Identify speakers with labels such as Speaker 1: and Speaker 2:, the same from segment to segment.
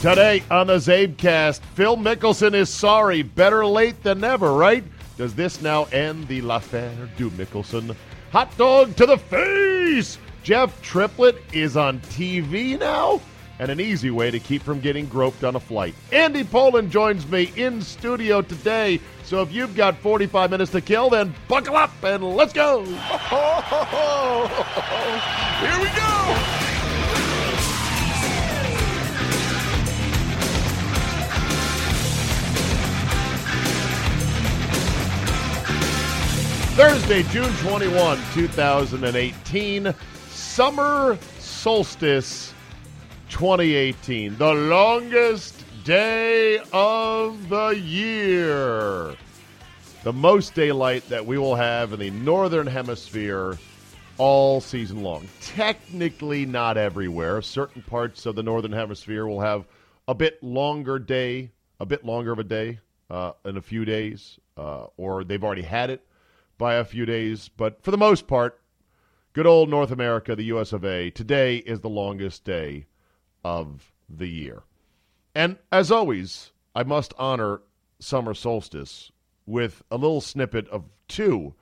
Speaker 1: Today on the CzabeCast, Phil Mickelson is sorry. Better late than never, right? Does this now end the l'affaire du Mickelson? Hot dog to the face! Jeff Triplette is on TV now? And an easy way to keep from getting groped on a flight. Andy Pollin joins me in studio today. So if you've got 45 minutes to kill, then buckle up and let's go! Here we go! Thursday, June 21, 2018, summer solstice 2018, the longest day of the year. The most daylight that we will have in the northern hemisphere all season long. Technically, not everywhere. Certain parts of the northern hemisphere will have a bit longer day, a bit longer of a day uh, in a few days, uh, or they've already had it by a few days. But for the most part, good old North America, the US of A, today is the longest day of the year. And as always, I must honor summer solstice with a little snippet of two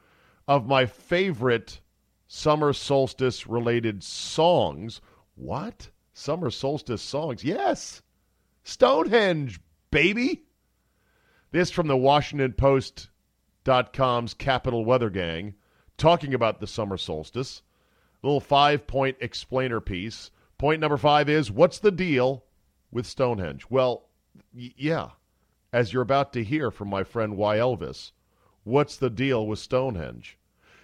Speaker 1: of my favorite summer solstice related songs. What? Summer solstice songs? Yes. Stonehenge, baby. This from the Washington Post com's Capital Weather Gang talking about the summer solstice. Little five point explainer piece. Point number five is what's the deal with Stonehenge? Well, y- yeah, as you're about to hear from my friend Ylvis, what's the deal with Stonehenge?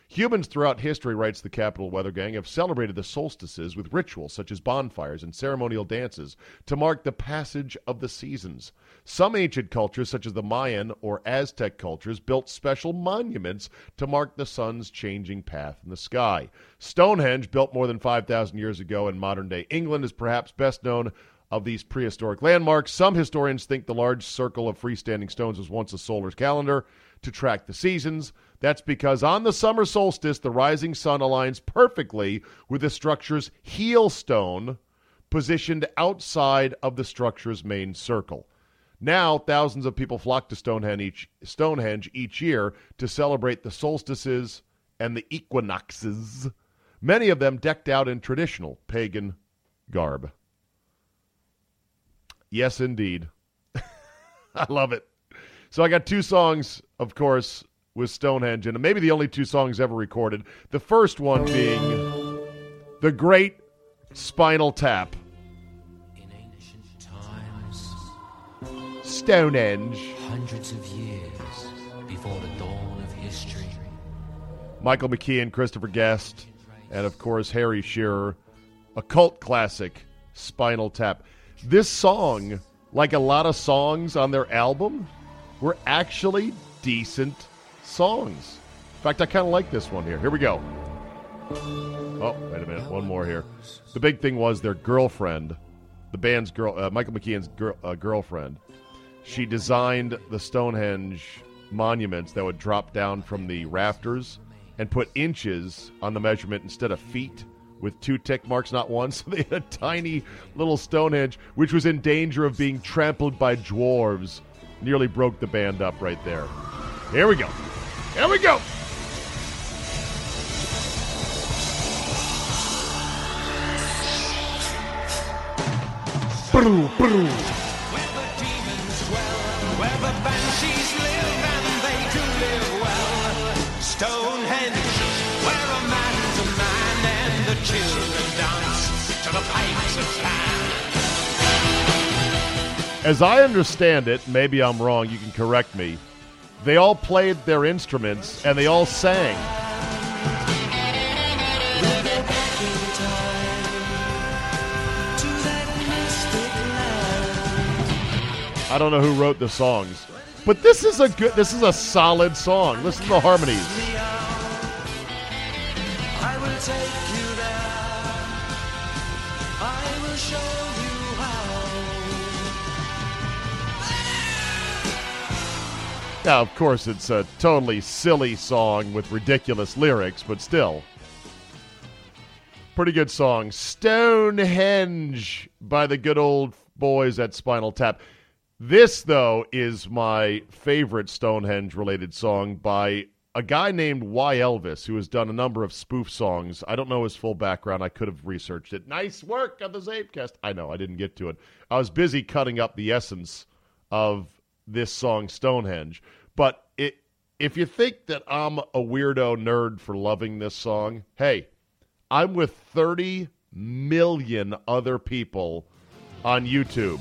Speaker 1: Humans throughout history, writes the Capital Weather Gang, have celebrated the solstices with rituals such as bonfires and ceremonial dances to mark the passage of the seasons. Some ancient cultures, such as the Mayan or Aztec cultures, built special monuments to mark the sun's changing path in the sky. Stonehenge, built more than 5,000 years ago in modern day England, is perhaps best known of these prehistoric landmarks. Some historians think the large circle of freestanding stones was once a solar calendar to track the seasons. That's because on the summer solstice, the rising sun aligns perfectly with the structure's heel stone, positioned outside of the structure's main circle. Now, thousands of people flock to Stonehenge each, Stonehenge each year to celebrate the solstices and the equinoxes, many of them decked out in traditional pagan garb. Yes, indeed. I love it. So I got two songs, of course, with Stonehenge, and maybe the only two songs ever recorded. The first one being the great Spinal Tap. Stonehenge.
Speaker 2: Hundreds of years before the dawn of history.
Speaker 1: Michael McKean, Christopher Guest, and of course Harry Shearer. A cult classic, Spinal Tap. This song, like a lot of songs on their album, were actually decent songs. In fact, I kind of like this one here. Here we go. Oh, wait a minute. One more here. The big thing was their girlfriend, the band's girl, uh, Michael McKean's girl, uh, girlfriend. She designed the Stonehenge monuments that would drop down from the rafters and put inches on the measurement instead of feet with two tick marks, not one. So they had a tiny little Stonehenge, which was in danger of being trampled by dwarves. Nearly broke the band up right there. Here we go. Here we go. Brr, brr.
Speaker 3: Children dance to the pipes of.
Speaker 1: As I understand it, maybe I'm wrong, you can correct me. They all played their instruments and they all sang. I don't know who wrote the songs, but this is a good this is a solid song. Listen to the harmonies. Now, of course, it's a totally silly song with ridiculous lyrics, but still. Pretty good song. Stonehenge by the good old boys at Spinal Tap. This, though, is my favorite Stonehenge related song by a guy named Ylvis, who has done a number of spoof songs. I don't know his full background. I could have researched it. Nice work on the CzabeCast. I know, I didn't get to it. I was busy cutting up the essence of this song, Stonehenge. But it, if you think that I'm a weirdo nerd for loving this song, hey, I'm with 30 million other people on YouTube.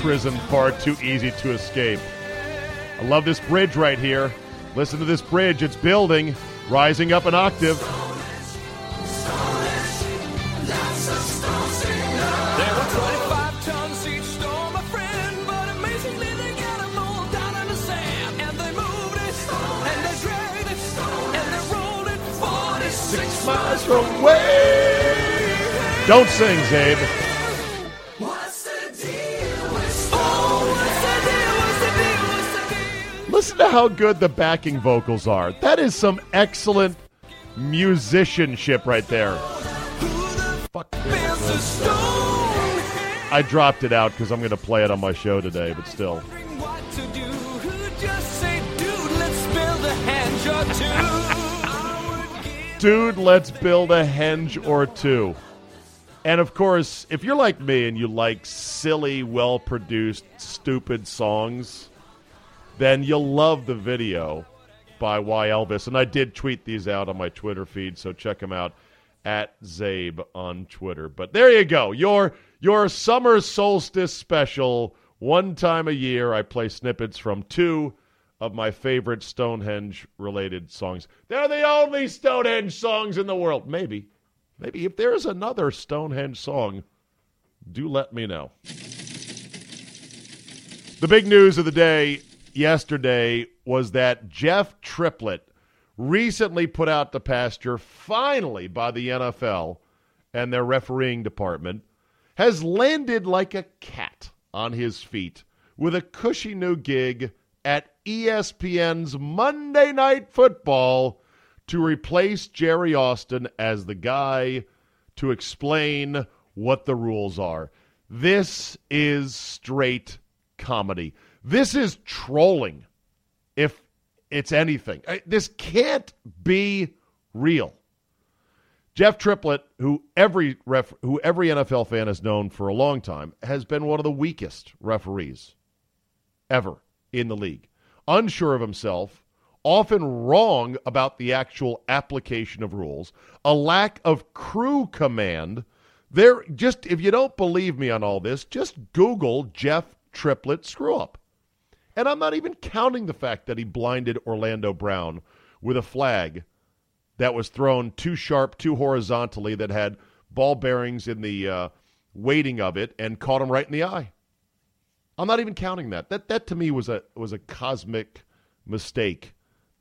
Speaker 3: Prison far too easy
Speaker 1: to escape. I love this bridge right here. Listen to this bridge. It's building, rising up an octave.
Speaker 3: There were 25
Speaker 1: Listen to how good the backing vocals are. That is some excellent musicianship right there. I dropped it out because I'm going to play it on my show today, but still.
Speaker 3: Dude, let's build a henge or two.
Speaker 1: And of course, if you're like me and you like silly, well produced, stupid songs, then you'll love the video by Ylvis. And I did tweet these out on my Twitter feed, so check them out at Czabe on Twitter. But there you go. Your your summer solstice special. One time a year I play snippets from two of my favorite Stonehenge related songs. They're the only Stonehenge songs in the world. Maybe. Maybe if there's another Stonehenge song, do let me know. The big news of the day yesterday was that Jeff Triplette, recently put out to pasture, finally by the NFL and their refereeing department, has landed like a cat on his feet with a cushy new gig at ESPN's Monday Night Football to replace Jerry Austin as the guy to explain what the rules are. This is straight comedy. This is trolling, if it's anything. Uh, this can't be real. Jeff Triplette, who every ref, who every NFL fan has known for a long time, has been one of the weakest referees ever in the league. Unsure of himself, often wrong about the actual application of rules, a lack of crew command. There just if you don't believe me on all this, just Google Jeff Triplette screw up. And I'm not even counting the fact that he blinded Orlando Brown with a flag that was thrown too sharp, too horizontally, that had ball bearings in the uh, weighting of it, and caught him right in the eye. I'm not even counting that. That that to me was a was a cosmic mistake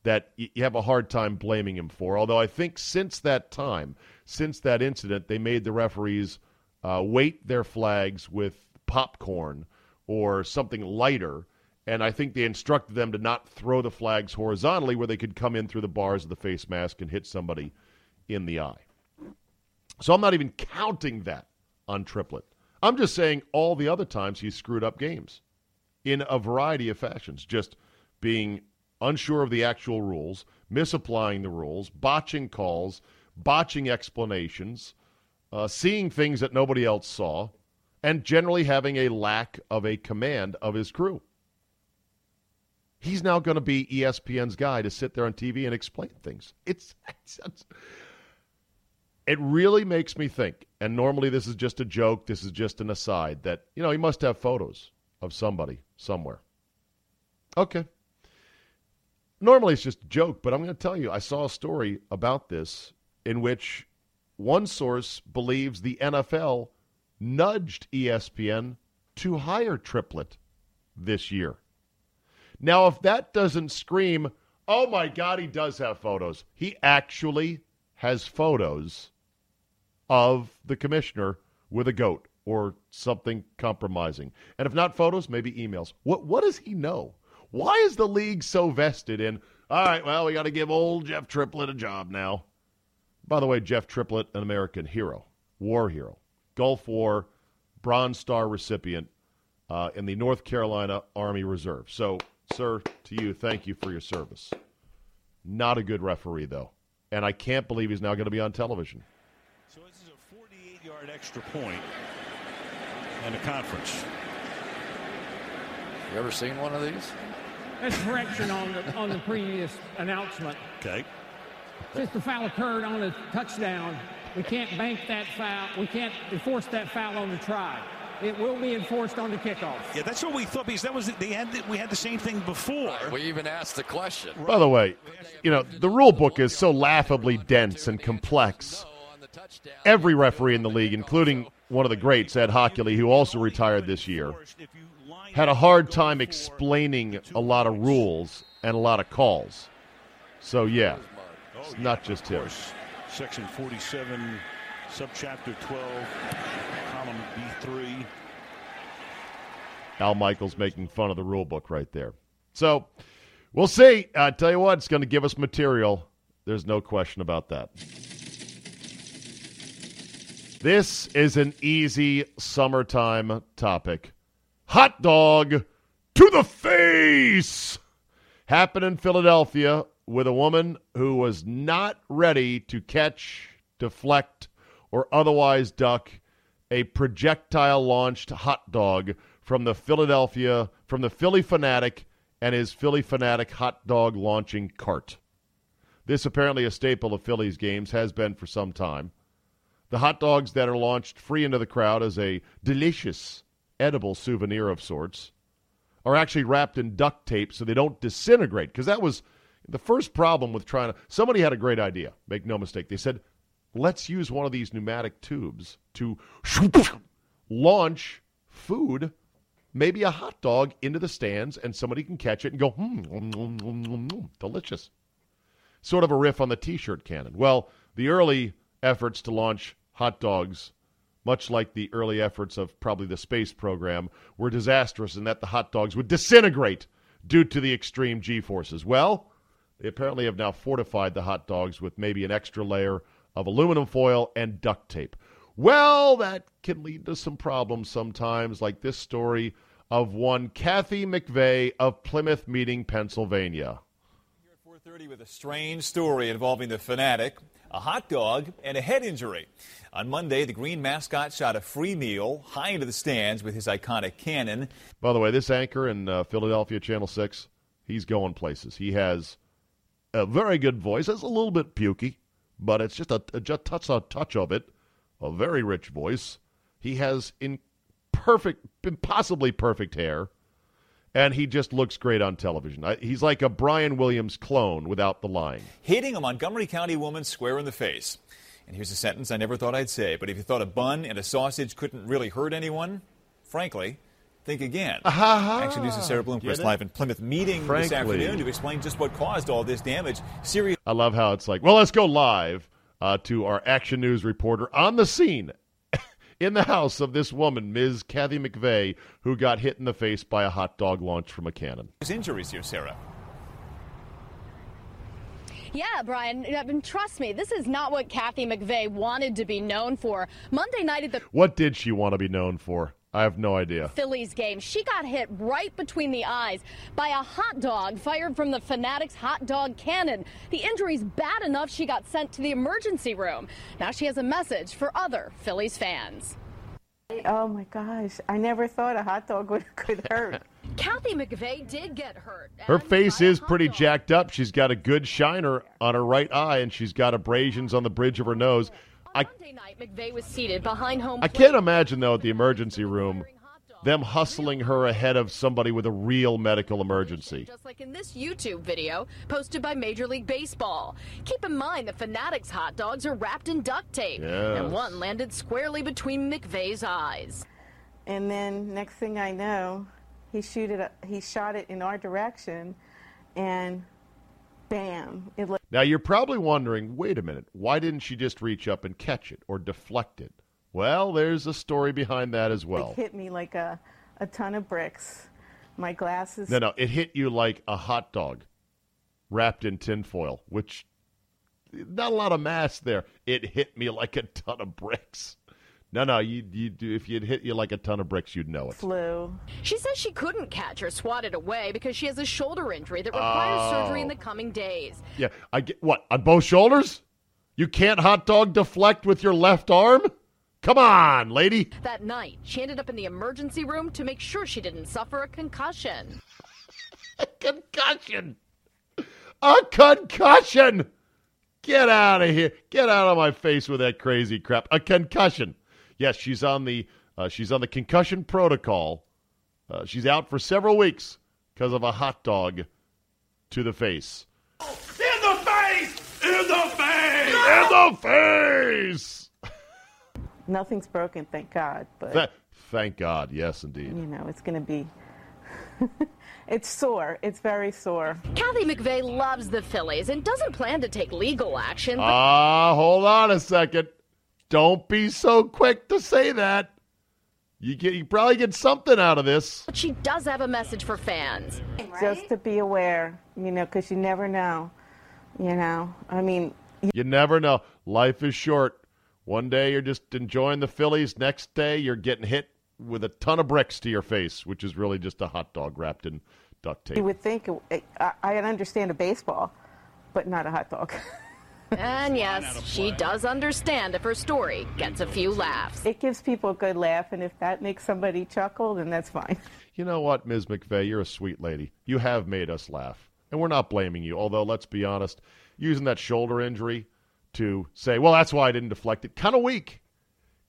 Speaker 1: that y- you have a hard time blaming him for. Although I think since that time, since that incident, they made the referees uh, weight their flags with popcorn or something lighter, And I think they instructed them to not throw the flags horizontally where they could come in through the bars of the face mask and hit somebody in the eye. So I'm not even counting that on Triplette. I'm just saying all the other times he's screwed up games in a variety of fashions, just being unsure of the actual rules, misapplying the rules, botching calls, botching explanations, uh, seeing things that nobody else saw, and generally having a lack of a command of his crew. He's now going to be ESPN's guy to sit there on TV and explain things. It's, it's, it's it really makes me think, and normally this is just a joke, this is just an aside, that, you know, he must have photos of somebody somewhere. Okay. Normally it's just a joke, but I'm going to tell you, I saw a story about this in which one source believes the NFL nudged ESPN to hire Triplette this year. Now, if that doesn't scream, oh my God, he does have photos, he actually has photos of the commissioner with a goat or something compromising. And if not photos, maybe emails. What what does he know? Why is the league so vested in, all right, well, we got to give old Jeff Triplette a job now? By the way, Jeff Triplette, an American hero, war hero, Gulf War, Bronze Star recipient uh, in the North Carolina Army Reserve. So, sir, to you, thank you for your service. Not a good referee, though. And I can't believe he's now going to be on television.
Speaker 4: So this is a 48-yard extra point and a conference.
Speaker 5: You ever seen one of these?
Speaker 6: That's correction on the, on the previous announcement.
Speaker 4: Okay.
Speaker 6: Since the foul occurred on a touchdown, we can't bank that foul. We can't enforce that foul on the try. It will be enforced on the kickoff.
Speaker 4: Yeah, that's what we thought because that was they had the, we had the same thing before.
Speaker 5: We even asked the question.
Speaker 1: By the way, you know, the rule book is so laughably dense and complex. Every referee in the league, including one of the greats, Ed Hochuli, who also retired this year, had a hard time explaining a lot of rules and a lot of calls. So, yeah, it's not just him.
Speaker 4: Section 47, subchapter 12, column B3.
Speaker 1: Al Michaels making fun of the rule book right there. So, we'll see. I tell you what, it's going to give us material. There's no question about that. This is an easy summertime topic. Hot dog to the face! Happened in Philadelphia with a woman who was not ready to catch, deflect, or otherwise duck a projectile launched hot dog from the Philadelphia, from the Phillie Phanatic and his Phillie Phanatic hot dog launching cart. This apparently a staple of Phillies games has been for some time. The hot dogs that are launched free into the crowd as a delicious, edible souvenir of sorts are actually wrapped in duct tape so they don't disintegrate. Because that was the first problem with trying to. Somebody had a great idea, make no mistake. They said, let's use one of these pneumatic tubes to launch food, maybe a hot dog, into the stands, and somebody can catch it and go, hmm, mm, mm, mm, mm, mm, delicious. Sort of a riff on the t shirt cannon. Well, the early efforts to launch hot dogs, much like the early efforts of probably the space program, were disastrous in that the hot dogs would disintegrate due to the extreme G forces. Well, they apparently have now fortified the hot dogs with maybe an extra layer of aluminum foil and duct tape. Well, that can lead to some problems sometimes, like this story of one Kathy McVeigh of Plymouth Meeting, Pennsylvania.
Speaker 7: Here at 4:30 with a strange story involving the Phanatic, a hot dog, and a head injury. On Monday, the green mascot shot a free meal high into the stands with his iconic cannon.
Speaker 1: By the way, this anchor in uh, Philadelphia Channel 6, he's going places. He has a very good voice. It's a little bit pukey, but it's just a, just touch a touch of it. A very rich voice. He has in perfect, impossibly perfect hair, and he just looks great on television. I, he's like a Brian Williams clone without the lying.
Speaker 7: hitting a Montgomery County woman square in the face. And here's a sentence I never thought I'd say, but if you thought a bun and a sausage couldn't really hurt anyone, frankly, think again. Action News' Sarah Bloomquist live in Plymouth meeting this afternoon to explain just what caused all this damage. Serious
Speaker 1: I love how it's like, well, let's go live uh, to our Action News reporter on the scene in the house of this woman, Ms. Kathy McVeigh, who got hit in the face by a hot dog launched from a cannon.
Speaker 7: There's injuries here, Sarah.
Speaker 8: Yeah, Brian, I mean, trust me, this is not what Kathy McVeigh wanted to be known for. Monday night at the
Speaker 1: What did she want to be known for? I have no idea.
Speaker 8: Phillies game, she got hit right between the eyes by a hot dog fired from the Phanatic's hot dog cannon. The injury's bad enough she got sent to the emergency room. Now she has a message for other Phillies fans.
Speaker 9: Oh my gosh, I never thought a hot dog would, could hurt.
Speaker 8: Kathy McVeigh did get hurt.
Speaker 1: Her face is pretty jacked up. She's got a good shiner on her right eye, and she's got abrasions on the bridge of her nose. I,
Speaker 8: Monday night, McVeigh was seated behind home
Speaker 1: I can't imagine, though, at the emergency room, them hustling her ahead of somebody with a real medical emergency.
Speaker 8: Just like in this YouTube video posted by Major League Baseball. Keep in mind the Phanatic's hot dogs are wrapped in duct tape,
Speaker 9: Yes.
Speaker 8: and one landed squarely between McVeigh's eyes.
Speaker 9: And then next thing I know, he shoot it. He shot it in our direction, and bam! It looked
Speaker 1: Now, you're probably wondering wait a minute, why didn't she just reach up and catch it or deflect it? Well, there's a story behind that as well.
Speaker 9: it hit me like a a ton of bricks. My glasses.
Speaker 1: No, no, it hit you like a hot dog wrapped in tinfoil, which not a lot of mass there. It hit me like a ton of bricks. No, no, you you do if you'd hit you like a ton of bricks, you'd know it.
Speaker 9: Flu.
Speaker 8: She says she couldn't catch or swat it away because she has a shoulder injury that requires
Speaker 1: Oh.
Speaker 8: surgery in the coming days.
Speaker 1: Yeah, I get what on both shoulders. You can't hot dog deflect with your left arm. Come on, lady.
Speaker 8: That night, she ended up in the emergency room to make sure she didn't suffer a concussion.
Speaker 1: a concussion. A concussion. Get out of here. Get out of my face with that crazy crap. A concussion. Yes, she's on the uh, she's on the concussion protocol. Uh, she's out for several weeks because of a hot dog to the face.
Speaker 3: In the face! In the face!
Speaker 1: In the face.
Speaker 9: Nothing's broken, thank God. But
Speaker 1: Th- thank God. Yes, indeed.
Speaker 9: you know, it's going to be. it's sore. It's very sore.
Speaker 8: Kathy McVeigh loves the Phillies and doesn't plan to take legal action. but-
Speaker 1: Ah, hold on a second. Don't be so quick to say that. You get you probably get something out of this.
Speaker 8: But she does have a message for fans.
Speaker 9: Just to be aware, you know, because you never know. You know, I mean,
Speaker 1: You never know. Life is short. One day you're just enjoying the Phillies. Next day you're getting hit with a ton of bricks to your face, which is really just a hot dog wrapped in duct tape.
Speaker 9: you would think it, I, I understand a baseball, but not a hot dog.
Speaker 8: And yes, she does understand if her story gets a few laughs.
Speaker 9: It gives people a good laugh, and if that makes somebody chuckle, then that's fine.
Speaker 1: You know what, Ms. McVeigh? You're a sweet lady. You have made us laugh. And we're not blaming you, although, let's be honest, using that shoulder injury to say, well, that's why I didn't deflect it, kind of weak.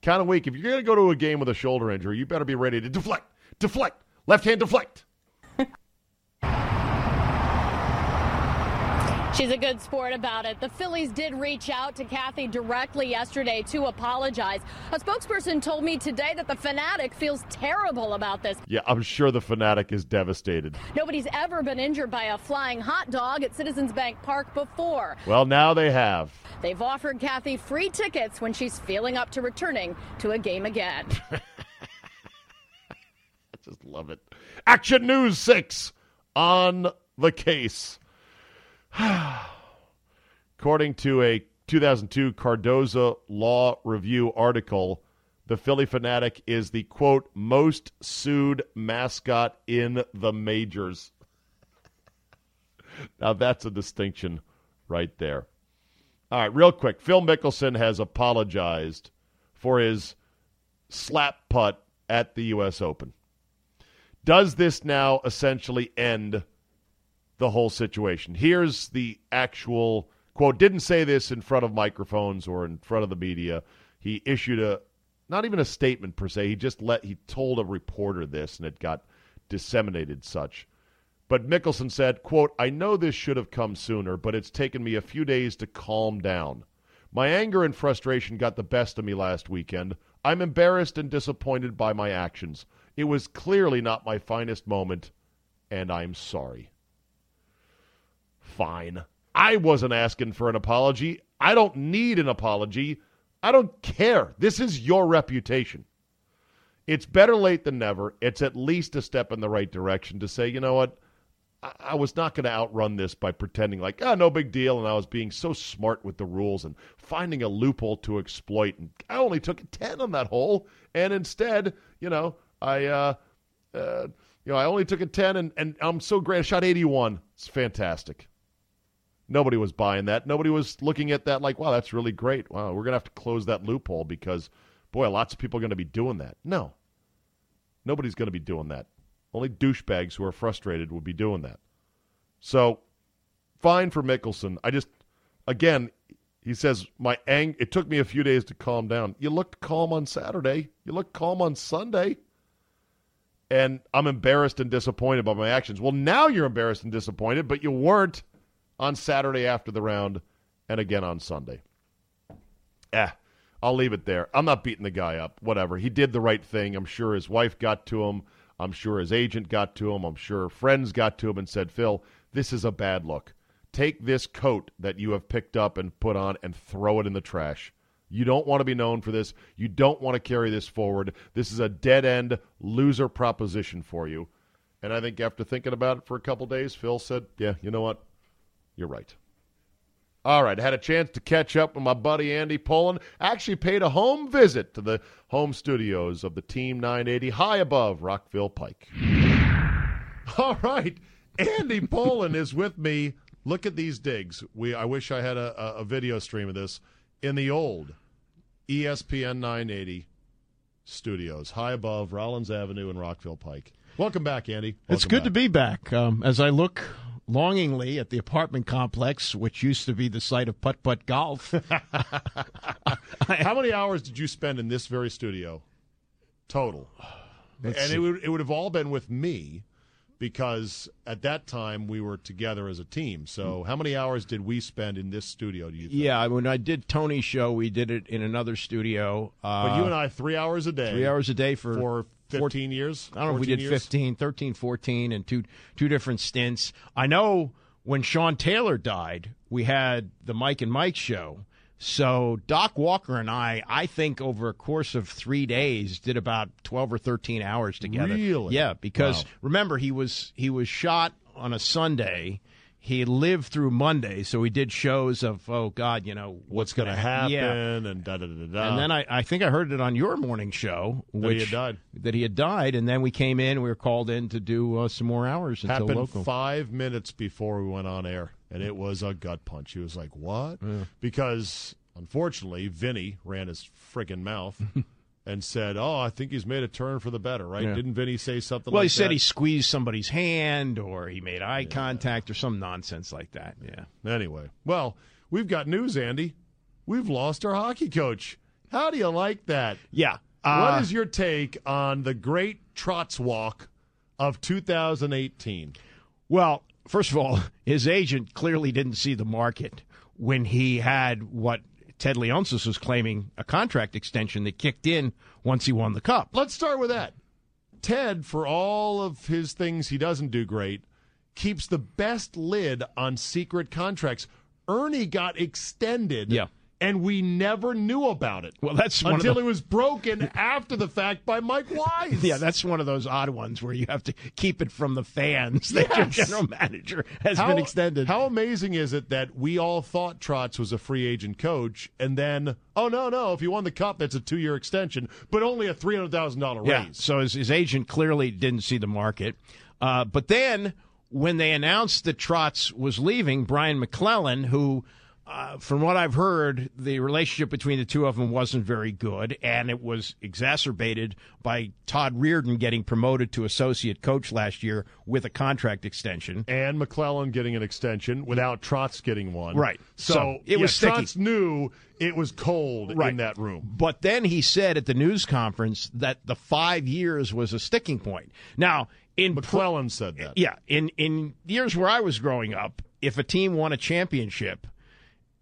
Speaker 1: Kind of weak. If you're going to go to a game with a shoulder injury, you better be ready to deflect, deflect, left hand deflect.
Speaker 8: She's a good sport about it. The Phillies did reach out to Kathy directly yesterday to apologize. A spokesperson told me today that the Phanatic feels terrible about this.
Speaker 1: Yeah, I'm sure the Phanatic is devastated.
Speaker 8: Nobody's ever been injured by a flying hot dog at Citizens Bank Park before.
Speaker 1: Well, now they have.
Speaker 8: They've offered Kathy free tickets when she's feeling up to returning to a game again.
Speaker 1: I just love it. Action News 6 on the case. According to a 2002 Cardozo Law Review article, the Phillie Phanatic is the quote most sued mascot in the majors. now that's a distinction right there. All right, real quick. Phil Mickelson has apologized for his slap putt at the U.S. Open. Does this now essentially end the whole situation? Here's the actual quote. Didn't say this in front of microphones or in front of the media. He issued a not even a statement per se. He just let he told a reporter this, and it got disseminated such. But Mickelson said, quote, I know this should have come sooner, but it's taken me a few days to calm down. My anger and frustration got the best of me last weekend. I'm embarrassed and disappointed by my actions. It was clearly not my finest moment, and I'm sorry. Fine. I wasn't asking for an apology. I don't need an apology. I don't care. This is your reputation. It's better late than never. It's at least a step in the right direction to say, you know what? I, I was not going to outrun this by pretending like, ah, no big deal. And I was being so smart with the rules and finding a loophole to exploit. And I only took a 10 on that hole. And instead, you know, I, uh, uh, you know, I only took a 10 and, and I'm so great. I shot 81. It's fantastic. Nobody was buying that. Nobody was looking at that like, wow, that's really great. Wow, we're going to have to close that loophole because, boy, lots of people are going to be doing that. No. Nobody's going to be doing that. Only douchebags who are frustrated will be doing that. So, fine for Mickelson. I just, again, he says, my ang- it took me a few days to calm down. You looked calm on Saturday. You looked calm on Sunday. And I'm embarrassed and disappointed by my actions. Well, now you're embarrassed and disappointed, but you weren't on Saturday after the round and again on Sunday. Eh, I'll leave it there. I'm not beating the guy up. Whatever. He did the right thing. I'm sure his wife got to him. I'm sure his agent got to him. I'm sure friends got to him and said, Phil, this is a bad look. Take this coat that you have picked up and put on and throw it in the trash. You don't want to be known for this. You don't want to carry this forward. This is a dead end loser proposition for you. And I think after thinking about it for a couple days, Phil said, Yeah, you know what? You're right. All right, I had a chance to catch up with my buddy Andy Pollin. Actually paid a home visit to the home studios of the Team 980 high above Rockville Pike. All right, Andy Pollin is with me. Look at these digs. We I wish I had a, a, video stream of this in the old ESPN 980 studios, high above Rollins Avenue and Rockville Pike. Welcome back, Andy.
Speaker 10: it's good
Speaker 1: back.
Speaker 10: to be back. Um, as I look longingly at the apartment complex, which used to be the site of putt putt golf.
Speaker 1: How many hours did you spend in this very studio total? and
Speaker 10: Let's
Speaker 1: it
Speaker 10: see.
Speaker 1: would it would have all been with me because at that time we were together as a team. So how many hours did we spend in this studio? Do you? Think?
Speaker 10: yeah, when I did Tony's show, we did it in another studio. Uh,
Speaker 1: But you and I three hours a day.
Speaker 10: three hours a day for
Speaker 1: for
Speaker 10: four-
Speaker 1: years.
Speaker 10: I don't know if we did
Speaker 1: years?
Speaker 10: 15, 13, 14, and two two different stints. I know when Sean Taylor died, we had the Mike and Mike show. So Doc Walker and I, I think over a course of three days, did about twelve or thirteen hours together.
Speaker 1: Really?
Speaker 10: Yeah, because
Speaker 1: Wow.
Speaker 10: remember he was he was shot on a Sunday. He lived through Monday, so he did shows of oh God, you know
Speaker 1: What's going to happen?
Speaker 10: Yeah.
Speaker 1: And da da da da.
Speaker 10: And then I, I think I heard it on your morning show
Speaker 1: That he
Speaker 10: which-
Speaker 1: had died.
Speaker 10: That he had died, and then we came in. We were called in to do uh, some more hours until
Speaker 1: happened
Speaker 10: local.
Speaker 1: five minutes before we went on air, and it was a gut punch. He was like, "What?" Because unfortunately, Vinny ran his friggin' mouth and said, "Oh, I think he's made a turn for the better." Right?
Speaker 10: Yeah.
Speaker 1: Didn't Vinny say something?
Speaker 10: well,
Speaker 1: like
Speaker 10: he said
Speaker 1: that?
Speaker 10: he squeezed somebody's hand, or he made eye contact, or some nonsense like that. Yeah.
Speaker 1: Anyway, well, we've got news, Andy. We've lost our hockey coach. How do you like that?
Speaker 10: Yeah.
Speaker 1: what
Speaker 10: Uh,
Speaker 1: is your take on the great Trotz walk of 2018?
Speaker 10: Well, first of all, his agent clearly didn't see the market when he had what Ted Leonsis was claiming a contract extension that kicked in once he won the cup.
Speaker 1: Let's start with that. Ted, for all of his things he doesn't do great, keeps the best lid on secret contracts. Ernie got extended.
Speaker 10: Yeah.
Speaker 1: And we never knew about it.
Speaker 10: Well, that's one of
Speaker 1: until
Speaker 10: the-
Speaker 1: it was broken after the fact by Mike Wise.
Speaker 10: Yeah, that's one of those odd ones where you have to keep it from the fans that your general manager has
Speaker 1: how,
Speaker 10: been extended.
Speaker 1: How amazing is it that we all thought Trotz was a free agent coach, and then, oh no, no, if you won the cup, that's a two-year extension, but only a three hundred thousand dollar
Speaker 10: Yeah.
Speaker 1: raise.
Speaker 10: So his, his agent clearly didn't see the market. Uh, but then when they announced that Trotz was leaving, Brian MacLellan, who, uh, from what I've heard, the relationship between the two of them wasn't very good, and it was exacerbated by Todd Reirden getting promoted to associate coach last year with a contract extension.
Speaker 1: and MacLellan getting an extension without Trotz getting one.
Speaker 10: Right.
Speaker 1: So,
Speaker 10: So it was sticky.
Speaker 1: Trotz knew it was cold
Speaker 10: Right.
Speaker 1: in that room.
Speaker 10: But then he said at the news conference that the five years was a sticking point. Now, in
Speaker 1: MacLellan said that.
Speaker 10: Yeah, in in years where I was growing up, if a team won a championship,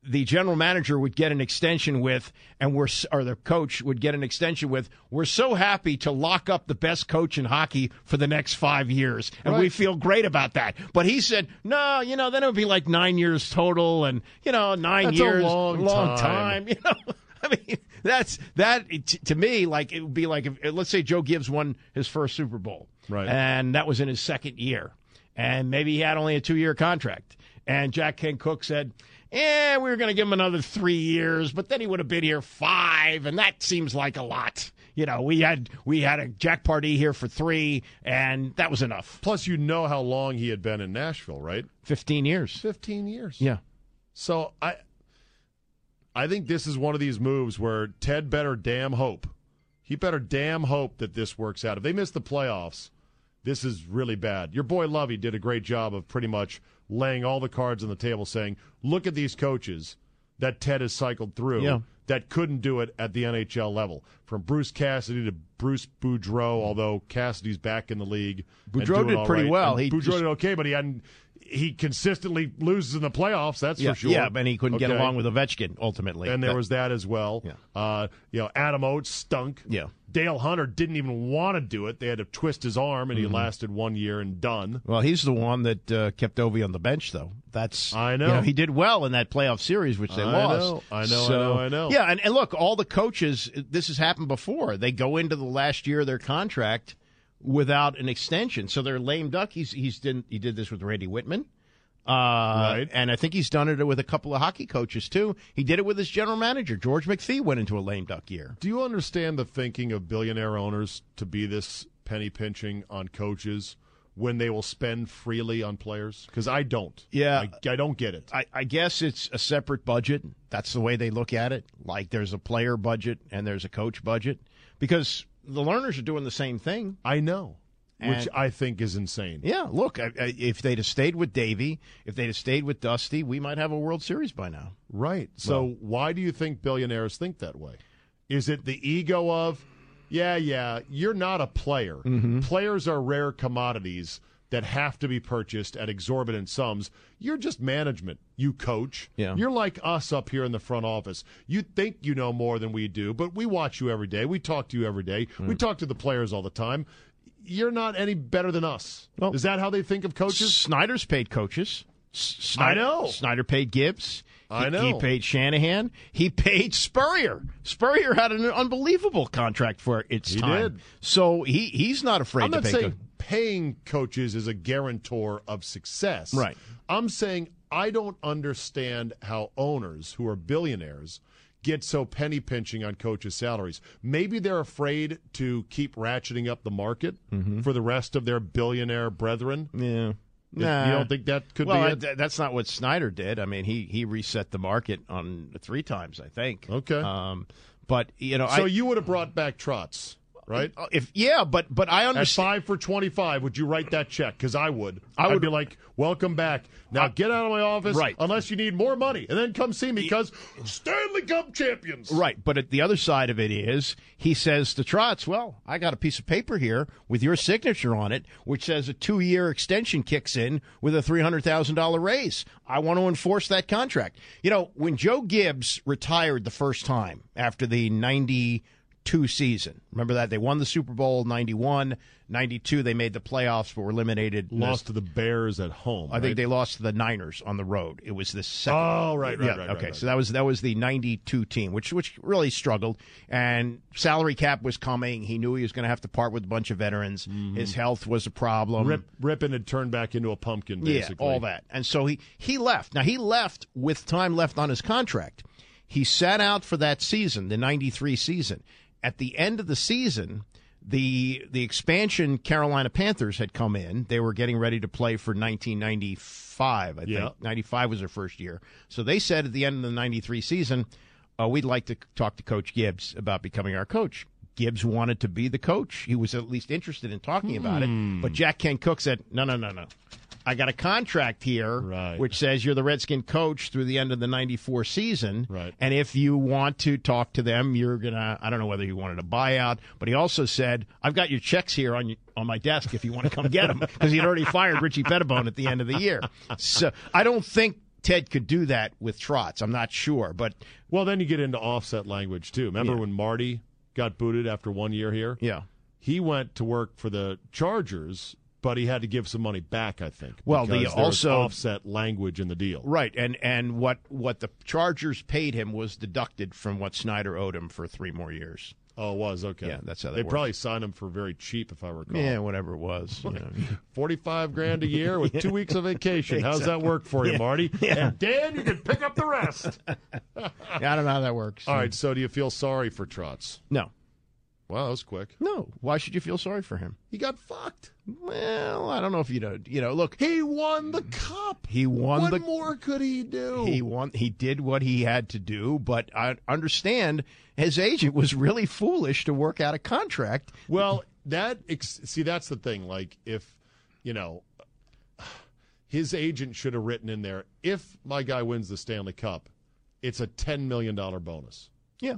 Speaker 10: the general manager would get an extension with, and we're or the coach would get an extension with. We're so happy to lock up the best coach in hockey for the next five years, and we feel great about that. But he said, no, you know, then it would be like nine years total, and you know, nine
Speaker 1: That's
Speaker 10: years,
Speaker 1: long
Speaker 10: long
Speaker 1: time.
Speaker 10: time. You know, I mean, that's that to me like it would be like if let's say Joe Gibbs won his first Super Bowl,
Speaker 1: Right.
Speaker 10: and that was in his second year, and maybe he had only a two year contract, and Jack Kent Cooke said. Yeah, we were going to give him another three years, but then he would have been here five, and that seems like a lot. You know, we had we had a Jack Pardee here for three, and that was enough.
Speaker 1: Plus, you know how long he had been in Nashville, right?
Speaker 10: Fifteen years.
Speaker 1: Fifteen years.
Speaker 10: Yeah.
Speaker 1: So I, I think this is one of these moves where Ted better damn hope. He better damn hope that this works out. If they miss the playoffs, this is really bad. Your boy Lovey did a great job of pretty much laying all the cards on the table, saying, "Look at these coaches that Ted has cycled through."
Speaker 10: Yeah.
Speaker 1: That couldn't do it at the NHL level. From Bruce Cassidy to Bruce Boudreau, although Cassidy's back in the league.
Speaker 10: Boudreau did pretty
Speaker 1: right.
Speaker 10: well.
Speaker 1: And
Speaker 10: He
Speaker 1: Boudreau
Speaker 10: just-
Speaker 1: did okay, but he hadn't. He consistently loses in the playoffs. That's
Speaker 10: yeah,
Speaker 1: for sure.
Speaker 10: Yeah, and he couldn't get along with Ovechkin ultimately.
Speaker 1: And there was that as well.
Speaker 10: Yeah.
Speaker 1: Uh, you know, Adam Oates stunk.
Speaker 10: Yeah.
Speaker 1: Dale Hunter didn't even want to do it. They had to twist his arm, and he
Speaker 10: Mhm.
Speaker 1: lasted one year and done.
Speaker 10: Well, he's the one that uh, kept Ovi on the bench, though. That's
Speaker 1: I
Speaker 10: you
Speaker 1: know.
Speaker 10: he did well in that playoff series, which they
Speaker 1: I
Speaker 10: lost.
Speaker 1: know, I know, I know, I know.
Speaker 10: Yeah, and, and look, all the coaches. This has happened before. They go into the last year of their contract without an extension, so they're lame duck. He's he's did he did this with Randy Wittman. Uh,
Speaker 1: Right.
Speaker 10: And I think he's done it with a couple of hockey coaches too. He did it with his general manager. George McPhee went into a lame duck year.
Speaker 1: Do you understand the thinking of billionaire owners to be this penny pinching on coaches when they will spend freely on players? Because I don't.
Speaker 10: Yeah.
Speaker 1: I, I don't get it.
Speaker 10: I, I guess it's a separate budget. That's the way they look at it. Like there's a player budget and there's a coach budget because the Lerners are doing the same thing.
Speaker 1: I know, which I think is insane.
Speaker 10: Yeah, look, I, I, if they'd have stayed with Davey, if they'd have stayed with Dusty, we might have a World Series by now.
Speaker 1: Right. So why do you think billionaires think that way? Is it the ego of, yeah, yeah, you're not a player.
Speaker 10: Mm-hmm.
Speaker 1: Players are rare commodities that have to be purchased at exorbitant sums. You're just management. You coach.
Speaker 10: Yeah.
Speaker 1: You're like us up here in the front office. You think you know more than we do, but we watch you every day. We talk to you every day.
Speaker 10: Mm.
Speaker 1: We talk to the players all the time. You're not any better than us.
Speaker 10: Well,
Speaker 1: Is that how they think of coaches?
Speaker 10: Snyder's paid coaches. S-
Speaker 1: I
Speaker 10: Snyder,
Speaker 1: know.
Speaker 10: Snyder paid Gibbs.
Speaker 1: I
Speaker 10: He-
Speaker 1: know.
Speaker 10: He paid Shanahan. He paid Spurrier. Spurrier had an unbelievable contract for its
Speaker 1: He
Speaker 10: time.
Speaker 1: did.
Speaker 10: So he he's not afraid
Speaker 1: I'm
Speaker 10: to
Speaker 1: not
Speaker 10: pay.
Speaker 1: saying paying coaches is a guarantor of success.
Speaker 10: Right.
Speaker 1: I'm saying I don't understand how owners who are billionaires get so penny pinching on coaches' salaries. Maybe they're afraid to keep ratcheting up the market for the rest of their billionaire brethren.
Speaker 10: yeah. Nah.
Speaker 1: You don't think that could
Speaker 10: well,
Speaker 1: be
Speaker 10: th- that's not what Snyder did. I mean, he he reset the market on three times, I think.
Speaker 1: Okay.
Speaker 10: Um, but you know,
Speaker 1: so
Speaker 10: I,
Speaker 1: you would have brought back Trotz, right?
Speaker 10: Uh, if yeah, but but I
Speaker 1: At
Speaker 10: understand.
Speaker 1: five for twenty-five, would you write that check? Because I would.
Speaker 10: I
Speaker 1: I'd be like, "Welcome back. Now get out of my office,
Speaker 10: Right.
Speaker 1: Unless you need more money, and then come see me because Stanley Cup champions."
Speaker 10: Right, but at the other side of it is he says to Trotz, "Well, I got a piece of paper here with your signature on it, which says a two-year extension kicks in with a three hundred thousand dollar raise. I want to enforce that contract." You know, when Joe Gibbs retired the first time after the ninety-two season, remember that they won the Super Bowl '91, '92. They made the playoffs, but were eliminated.
Speaker 1: Lost to the Bears at home.
Speaker 10: I think they lost to the Niners on the road. It was the second.
Speaker 1: Oh, right, right,
Speaker 10: yeah,
Speaker 1: right, right,
Speaker 10: Okay,
Speaker 1: right.
Speaker 10: so that was that was the '92 team, which which really struggled, and salary cap was coming. He knew he was going to have to part with a bunch of veterans. Mm-hmm. His health was a problem.
Speaker 1: Rip, Rypien had turned back into a pumpkin, basically.
Speaker 10: Yeah, all that. And so he, he left. Now, he left with time left on his contract. He sat out for that season, the 93 season. At the end of the season, the the expansion Carolina Panthers had come in. They were getting ready to play for 1995, I
Speaker 1: Yeah.
Speaker 10: think. 95 was their first year. So they said at the end of the 93 season, uh, we'd like to talk to Coach Gibbs about becoming our coach. Gibbs wanted to be the coach. He was at least interested in talking about
Speaker 1: Hmm.
Speaker 10: it. But Jack Kent Cooke said, no, no, no, no. I got a contract here
Speaker 1: Right.
Speaker 10: which says you're the Redskin coach through the end of the 94 season.
Speaker 1: Right.
Speaker 10: And if you want to talk to them, you're to, I don't know whether he wanted a buyout, but he also said, I've got your checks here on, on my desk if you want to come get them because he'd already fired Richie Petitbon at the end of the year. So I don't think Ted could do that with Trotz. I'm not sure, but
Speaker 1: Well, then you get into offset language too. Remember
Speaker 10: Yeah.
Speaker 1: when Marty got booted after one year here?
Speaker 10: yeah.
Speaker 1: He went to work for the Chargers but he had to give some money back. I think.
Speaker 10: Well, the also-
Speaker 1: offset language in the deal.
Speaker 10: Right, and and what what the Chargers paid him was deducted from what Snyder owed him for three more years.
Speaker 1: Oh, it was okay.
Speaker 10: Yeah, that's how that
Speaker 1: they
Speaker 10: works.
Speaker 1: probably signed him for very cheap, if I recall.
Speaker 10: Yeah, whatever it was. you know.
Speaker 1: Forty-five grand a year with two weeks of vacation. How's that work for you,
Speaker 10: Yeah.
Speaker 1: Marty?
Speaker 10: Yeah.
Speaker 1: And Dan, you can pick up the rest.
Speaker 10: Yeah, I don't know how that works.
Speaker 1: All right. So, do you feel sorry for Trotz?
Speaker 10: No,
Speaker 1: Wow, that was quick.
Speaker 10: no. Why should you feel sorry for him?
Speaker 1: He got fucked.
Speaker 10: Well, I don't know if you know. You know, look,
Speaker 1: He won the cup.
Speaker 10: he won the.
Speaker 1: what
Speaker 10: the.
Speaker 1: more could he do?
Speaker 10: He won. He did what he had to do, but I understand his agent was really foolish to work out a contract.
Speaker 1: Well, that see, that's the thing. Like, if you know, his agent should have written in there, if my guy wins the Stanley Cup, it's a ten million dollar bonus.
Speaker 10: Yeah,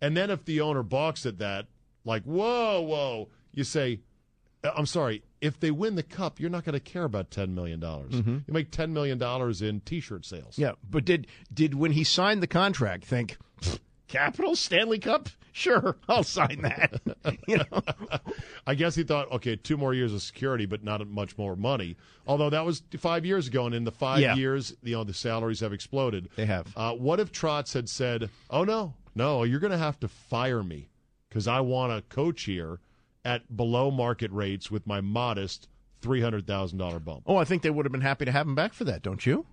Speaker 1: And then if the owner balks at that, like, whoa, whoa, you say, "Uh, I'm sorry, if they win the cup, you're not going to care about $10 million. You make $10 million in t shirt sales.
Speaker 10: yeah. But did did when he signed the contract think, Capital Stanley Cup? Sure, I'll sign that. you know.
Speaker 1: I guess he thought, okay, two more years of security, but not much more money. Although that was five years ago, and in the five
Speaker 10: Yeah.
Speaker 1: years, you know, the salaries have exploded.
Speaker 10: They have.
Speaker 1: Uh, what if Trotz had said, "Oh no, no, you're going to have to fire me because I want to coach here at below market rates with my modest three hundred thousand dollar bump"?
Speaker 10: Oh, I think they would have been happy to have him back for that, don't you?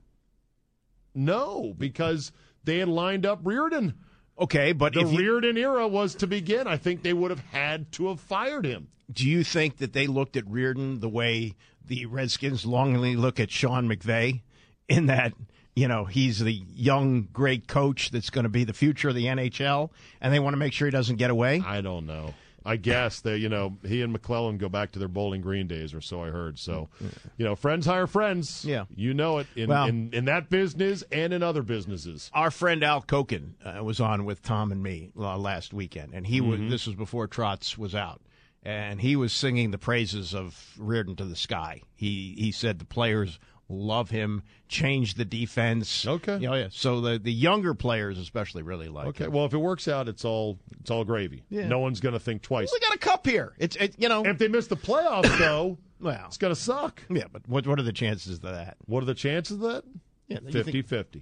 Speaker 1: No, because they had lined up Reirden.
Speaker 10: Okay, but
Speaker 1: The
Speaker 10: if you,
Speaker 1: Reirden era was to begin. I think they would have had to have fired him.
Speaker 10: do you think that they looked at Reirden the way the Redskins longingly look at Sean McVay, in that you know he's the young great coach that's going to be the future of the NHL, and they want to make sure he doesn't get away?
Speaker 1: I don't know. I guess that you know he and MacLellan go back to their Bowling Green days, or so I heard. So, you know, friends hire friends.
Speaker 10: Yeah.
Speaker 1: you know it in
Speaker 10: Well-
Speaker 1: in, in that business and in other businesses.
Speaker 10: Our friend Al Koken uh, was on with Tom and me uh, last weekend, and he was. This was before Trotz was out, and he was singing the praises of Reirden to the sky. He he said the players love him, Change the defense.
Speaker 1: Okay.
Speaker 10: yeah, yeah. So the the younger players especially really like.
Speaker 1: Okay,
Speaker 10: him.
Speaker 1: well, if it works out, it's all it's all gravy.
Speaker 10: Yeah.
Speaker 1: No one's going to think twice.
Speaker 10: we got a cup here. It's it, you know.
Speaker 1: If they miss the playoffs, though,
Speaker 10: well,
Speaker 1: it's going to suck.
Speaker 10: yeah, but what what are the chances of that?
Speaker 1: What are the chances of that?
Speaker 10: Yeah, you
Speaker 1: 50-50.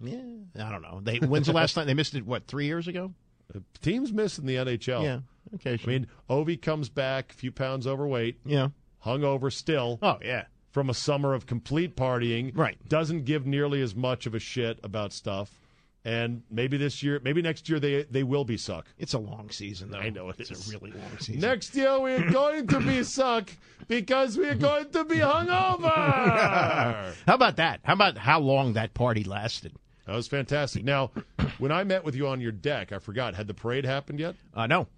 Speaker 10: Yeah, I don't know. They when's the last time they missed it? What three years ago?
Speaker 1: Uh, Teams miss in the NHL.
Speaker 10: Yeah, okay.
Speaker 1: I mean, Ovi comes back, a few pounds overweight,
Speaker 10: yeah.
Speaker 1: hungover still.
Speaker 10: Oh yeah.
Speaker 1: From a summer of complete partying.
Speaker 10: Right.
Speaker 1: Doesn't give nearly as much of a shit about stuff. And maybe this year, maybe next year they they will be suck.
Speaker 10: It's a long season, though.
Speaker 1: I know it
Speaker 10: it's
Speaker 1: is.
Speaker 10: a really long season.
Speaker 1: Next year we're going to be suck because we're going to be hungover.
Speaker 10: How about that? How about how long that party lasted?
Speaker 1: that was fantastic. Now, when I met with you on your deck, I forgot. Had the parade happened yet?
Speaker 10: Uh, no,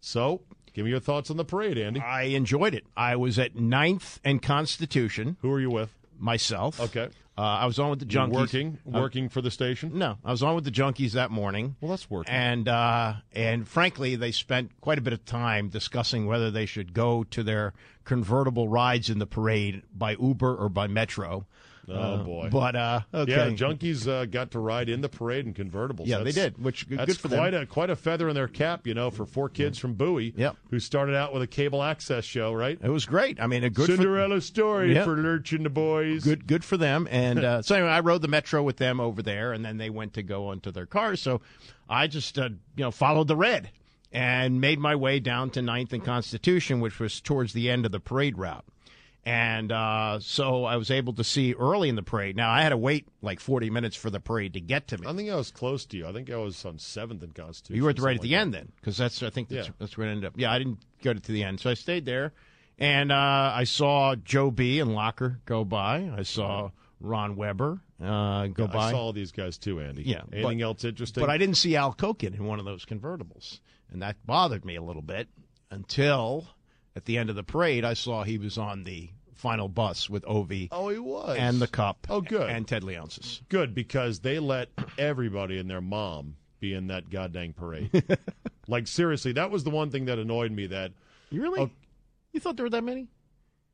Speaker 1: So, give me your thoughts on the parade, Andy.
Speaker 10: I enjoyed it. I was at Ninth and Constitution
Speaker 1: Who are you with?
Speaker 10: myself.
Speaker 1: Okay.
Speaker 10: Uh, I was on with the
Speaker 1: You
Speaker 10: junkies.
Speaker 1: working,
Speaker 10: Uh,
Speaker 1: working for the station.
Speaker 10: no, I was on with the junkies that morning.
Speaker 1: Well, that's working.
Speaker 10: And uh, and frankly, they spent quite a bit of time discussing whether they should go to their convertible rides in the parade by Uber or by Metro.
Speaker 1: Oh
Speaker 10: Uh,
Speaker 1: boy.
Speaker 10: But uh, okay.
Speaker 1: Yeah, junkies uh, got to ride in the parade in convertibles.
Speaker 10: Yeah, they did, which good
Speaker 1: that's
Speaker 10: for them.
Speaker 1: quite a quite a feather in their cap, you know, for four kids from Bowie,
Speaker 10: Yep.
Speaker 1: who started out with a cable access show, right?
Speaker 10: It was great. I mean, a good for-
Speaker 1: Cinderella story
Speaker 10: Yeah.
Speaker 1: for Lurch and the boys.
Speaker 10: good good for them and uh, so anyway i rode the metro with them over there and then they went to go onto their cars so i just uh, you know followed the red and made my way down to ninth and constitution which was towards the end of the parade route and uh, so i was able to see early in the parade now i had to wait like 40 minutes for the parade to get to me
Speaker 1: I think I was close to you. I think I was on seventh in Constitution.
Speaker 10: you were at the right at the
Speaker 1: like
Speaker 10: end then, because that's I think that's,
Speaker 1: Yeah.
Speaker 10: that's where it ended up. Yeah, I didn't go to the end, so I stayed there, and uh, I saw Joe B and Locker go by. I saw Ron Weber uh, go
Speaker 1: that.
Speaker 10: by.
Speaker 1: I saw all these guys too, Andy.
Speaker 10: Yeah,
Speaker 1: Anything
Speaker 10: but-
Speaker 1: else interesting?
Speaker 10: But I didn't see Al Koken in one of those convertibles, and that bothered me a little bit until at the end of the parade I saw he was on the final bus with Ovi
Speaker 1: Oh, he was.
Speaker 10: and the Cup.
Speaker 1: Oh, good.
Speaker 10: and Ted Leonsis.
Speaker 1: Good because they let everybody and their mom be in that goddamn parade. like seriously, that was the one thing that annoyed me. That
Speaker 10: You really?
Speaker 1: Oh.
Speaker 10: You thought there were that many?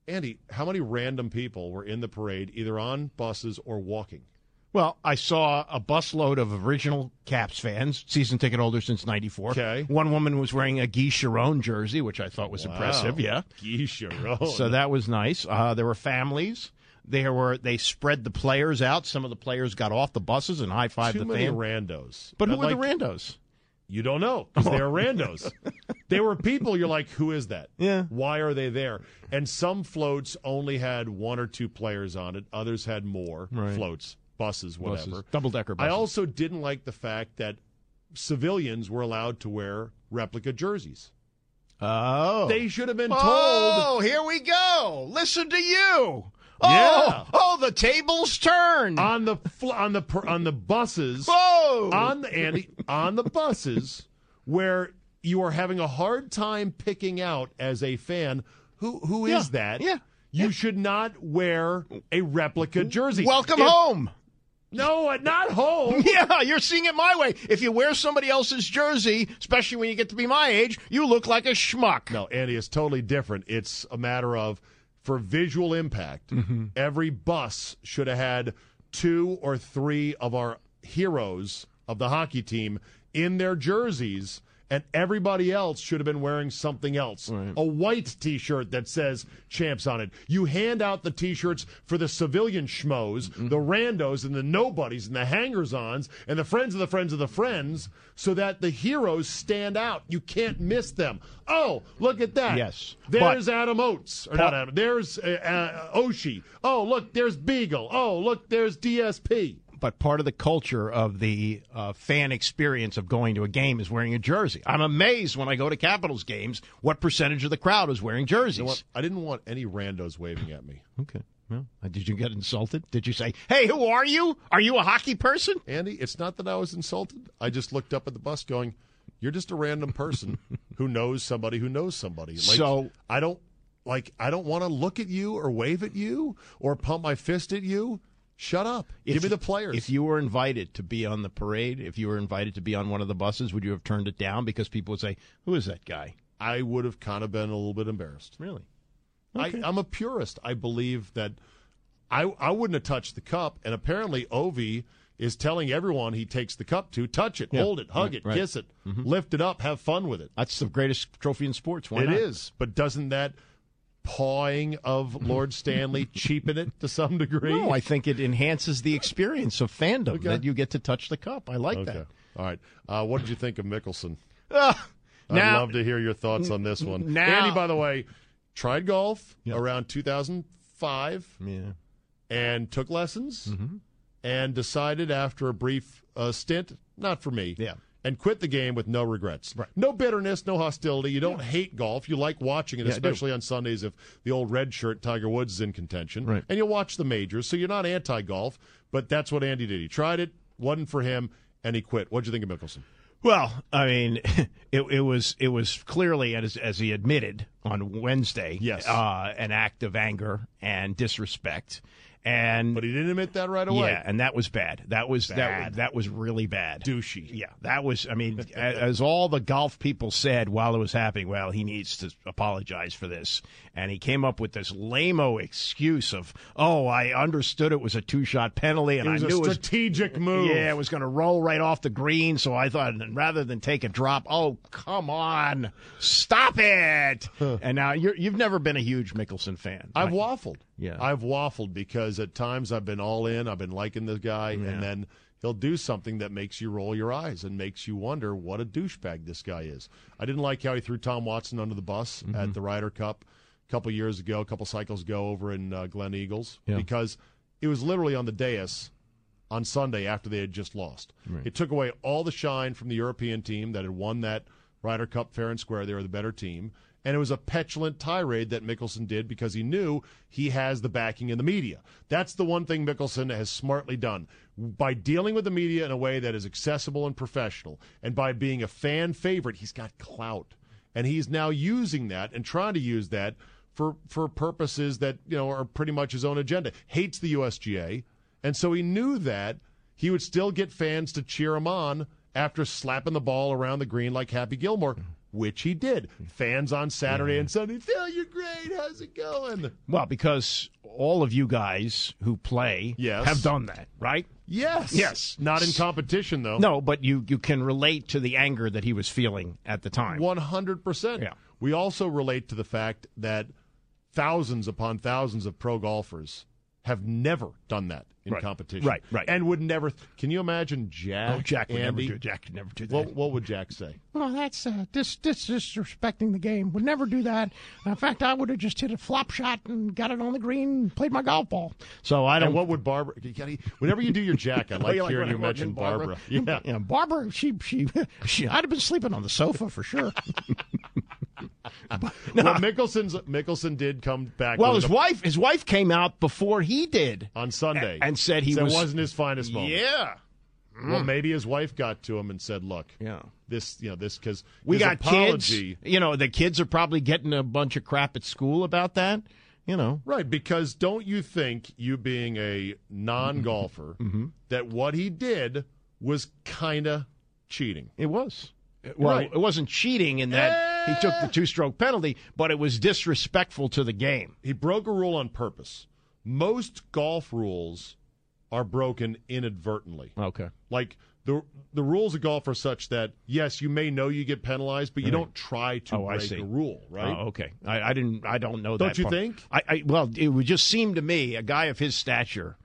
Speaker 1: Andy, how many random people were in the parade, either on buses or walking?
Speaker 10: Well, I saw a busload of original Caps fans, season ticket holders since '94.
Speaker 1: Okay.
Speaker 10: One woman was wearing a Guy Charron jersey, which I thought was impressive. Yeah.
Speaker 1: Guy Charron.
Speaker 10: So that was nice. Uh, there were families. There were they spread the players out. Some of the players got off the buses and high fived the
Speaker 1: many
Speaker 10: fans.
Speaker 1: randos.
Speaker 10: But who
Speaker 1: I'd
Speaker 10: were the randos?
Speaker 1: You don't know because they are randos. they were people. You're like, who is that?
Speaker 10: Yeah.
Speaker 1: Why are they there? And some floats only had one or two players on it. Others had more
Speaker 10: Right.
Speaker 1: floats, buses, whatever.
Speaker 10: Double-decker
Speaker 1: I also didn't like the fact that civilians were allowed to wear replica jerseys.
Speaker 10: Oh,
Speaker 1: They should have been told.
Speaker 10: Oh, here we go. Listen to you. Oh,
Speaker 1: Yeah.
Speaker 10: oh, the tables turned.
Speaker 1: on the fl- on the per- on the buses
Speaker 10: Whoa.
Speaker 1: on the Andy on the buses where you are having a hard time picking out as a fan who who is
Speaker 10: Yeah,
Speaker 1: that?
Speaker 10: yeah,
Speaker 1: You should not wear a replica jersey.
Speaker 10: Welcome
Speaker 1: If-
Speaker 10: home.
Speaker 1: No, not home.
Speaker 10: Yeah, you're seeing it my way. If you wear somebody else's jersey, especially when you get to be my age, you look like a schmuck.
Speaker 1: No, Andy, it's totally different. It's a matter of for visual impact,
Speaker 10: Mm-hmm.
Speaker 1: every bus should have had two or three of our heroes of the hockey team in their jerseys. And everybody else should have been wearing something else. A white t shirt that says champs on it. You hand out the t shirts for the civilian schmoes,
Speaker 10: Mm-hmm.
Speaker 1: the randos, and the nobodies, and the hangers ons, and the friends of the friends of the friends, so that the heroes stand out. You can't miss them. Oh, look at that.
Speaker 10: Yes,
Speaker 1: There's Adam Oates. Or not Adam. There's uh, uh, Oshie. Oh, look, there's Beagle. Oh, look, there's DSP.
Speaker 10: But part of the culture of the uh, fan experience of going to a game is wearing a jersey. I'm amazed when I go to Capitals games what percentage of the crowd is wearing jerseys.
Speaker 1: You know? I didn't want any randos waving at me.
Speaker 10: Okay. Well, uh, did you get insulted? Did you say, "Hey, who are you? Are you a hockey person?"
Speaker 1: Andy, it's not that I was insulted. I just looked up at the bus going, You're just a random person who knows somebody who knows somebody. Like,
Speaker 10: So-
Speaker 1: I don't like I don't want to look at you or wave at you or pump my fist at you. Shut up. Give
Speaker 10: If-
Speaker 1: me the players.
Speaker 10: If you were invited to be on the parade, if you were invited to be on one of the buses, would you have turned it down because people would say, "Who is that guy?"
Speaker 1: I would have kind of been a little bit embarrassed.
Speaker 10: Really?
Speaker 1: I, I'm a purist. I believe that I I wouldn't have touched the cup, and apparently Ovi is telling everyone he takes the cup to touch it,
Speaker 10: Yeah.
Speaker 1: hold it, hug
Speaker 10: Right,
Speaker 1: it,
Speaker 10: right.
Speaker 1: kiss it, mm-hmm. lift it up, have fun with it.
Speaker 10: That's the greatest trophy in sports. Why
Speaker 1: It
Speaker 10: not?
Speaker 1: is, but doesn't that pawing of Lord Stanley cheapen it to some degree?
Speaker 10: No, I think it enhances the experience of fandom
Speaker 1: Okay.
Speaker 10: that you get to touch the cup. I like
Speaker 1: okay.
Speaker 10: that.
Speaker 1: All right. Uh, what did you think of Mickelson?
Speaker 10: Ah,
Speaker 1: I'd love to hear your thoughts on this one.
Speaker 10: now-
Speaker 1: Andy, by the way, tried golf
Speaker 10: Yeah.
Speaker 1: around 2005
Speaker 10: yeah.
Speaker 1: and took lessons
Speaker 10: Mm-hmm.
Speaker 1: and decided after a brief uh, stint, not for me.
Speaker 10: Yeah.
Speaker 1: And quit the game with no regrets.
Speaker 10: Right.
Speaker 1: No bitterness, no hostility. You don't hate golf. You like watching it,
Speaker 10: Yeah,
Speaker 1: especially on Sundays if the old red shirt Tiger Woods is in contention.
Speaker 10: Right.
Speaker 1: And you'll watch the majors, so you're not anti golf, but that's what Andy did. He tried it, wasn't for him, and he quit. What'd you think of Mickelson?
Speaker 10: Well, I mean, it, it was it was clearly as as he admitted on Wednesday,
Speaker 1: Yes.
Speaker 10: uh, an act of anger and disrespect, and
Speaker 1: But he didn't admit that right away.
Speaker 10: yeah, and that was bad. That was that
Speaker 1: Bad.
Speaker 10: that was really bad.
Speaker 1: Douchey.
Speaker 10: Yeah, that was. I mean, as all the golf people said while it was happening, well, he needs to apologize for this, and he came up with this lameo excuse of, "Oh, I understood it was a two-shot penalty, and I knew it was a
Speaker 1: strategic move.
Speaker 10: yeah, it was going to roll right off the green. So I thought, rather than take a drop, oh come on, stop it! and now you're, you've never been a huge Mickelson fan.
Speaker 1: I've
Speaker 10: right?
Speaker 1: waffled.
Speaker 10: Yeah.
Speaker 1: I've waffled because at times I've been all in. I've been liking the guy,
Speaker 10: Yeah.
Speaker 1: and then he'll do something that makes you roll your eyes and makes you wonder what a douchebag this guy is. I didn't like how he threw Tom Watson under the bus
Speaker 10: Mm-hmm.
Speaker 1: at the Ryder Cup a couple years ago, a couple cycles ago over in uh, Gleneagles,
Speaker 10: Yeah.
Speaker 1: because it was literally on the dais on Sunday after they had just lost. It took away all the shine from the European team that had won that Ryder Cup fair and square. They were the better team. And it was a petulant tirade that Mickelson did because he knew he has the backing in the media. That's the one thing Mickelson has smartly done. By dealing with the media in a way that is accessible and professional, and by being a fan favorite, he's got clout. And he's now using that and trying to use that for, for purposes that, you know, are pretty much his own agenda. Hates the USGA. And so he knew that he would still get fans to cheer him on after slapping the ball around the green like Happy Gilmore. which he did. Fans on Saturday and mm. Sunday, Phil, you're great. How's it going?
Speaker 10: Well, because all of you guys who play
Speaker 1: Yes.
Speaker 10: have done that, right?
Speaker 1: Yes.
Speaker 10: Yes.
Speaker 1: Not in competition, though.
Speaker 10: No, but you, you can relate to the anger that he was feeling at the time.
Speaker 1: 100%.
Speaker 10: Yeah.
Speaker 1: We also relate to the fact that thousands upon thousands of pro golfers have never done that in
Speaker 10: Right.
Speaker 1: competition.
Speaker 10: Right, right.
Speaker 1: And would never. Can you imagine Jack?
Speaker 10: Oh, Jack would
Speaker 1: Andy?
Speaker 10: never do. Jack could never do that.
Speaker 1: What, what would Jack say?
Speaker 11: Well, that's uh, dis- dis- disrespecting the game. Would never do that. In fact, I would have just hit a flop shot and got it on the green and played my golf ball.
Speaker 10: So I don't.
Speaker 1: And what would Barbara? you gotta- Whenever you do your Jack, I like
Speaker 10: you like
Speaker 1: hearing you mention
Speaker 10: mention
Speaker 1: Barbara.
Speaker 10: Barbara?
Speaker 1: Yeah.
Speaker 11: Yeah, Barbara, she she she. I'd have been sleeping on the sofa for sure.
Speaker 1: Well, Mickelson's Mickelson did come back.
Speaker 10: well, his
Speaker 1: it
Speaker 10: wife, his wife came out before he did
Speaker 1: on Sunday
Speaker 10: a- and said he
Speaker 1: Said
Speaker 10: was
Speaker 1: it wasn't his finest moment.
Speaker 10: Yeah.
Speaker 1: Well, mm. maybe his wife got to him and said, "Look,
Speaker 10: Yeah.
Speaker 1: this, you know, this because
Speaker 10: We got
Speaker 1: apology,
Speaker 10: kids. You know, the kids are probably getting a bunch of crap at school about that. You know,
Speaker 1: right? Because don't you think you being a non-golfer
Speaker 10: Mm-hmm. mm-hmm.
Speaker 1: that what he did was kind of cheating?
Speaker 10: it was. Well,
Speaker 1: Right.
Speaker 10: it wasn't cheating in that he took the eh. two-stroke penalty, but it was disrespectful to the game.
Speaker 1: He broke a rule on purpose. Most golf rules are broken inadvertently.
Speaker 10: Okay.
Speaker 1: Like the the rules of golf are such that yes, you may know you get penalized, but you
Speaker 10: Right.
Speaker 1: don't try to
Speaker 10: Oh, I
Speaker 1: break
Speaker 10: see.
Speaker 1: a rule, right?
Speaker 10: Oh, okay. I, I didn't. I don't know
Speaker 1: Don't
Speaker 10: that.
Speaker 1: you
Speaker 10: part.
Speaker 1: think?
Speaker 10: I, I well, it would just seem to me a guy of his stature,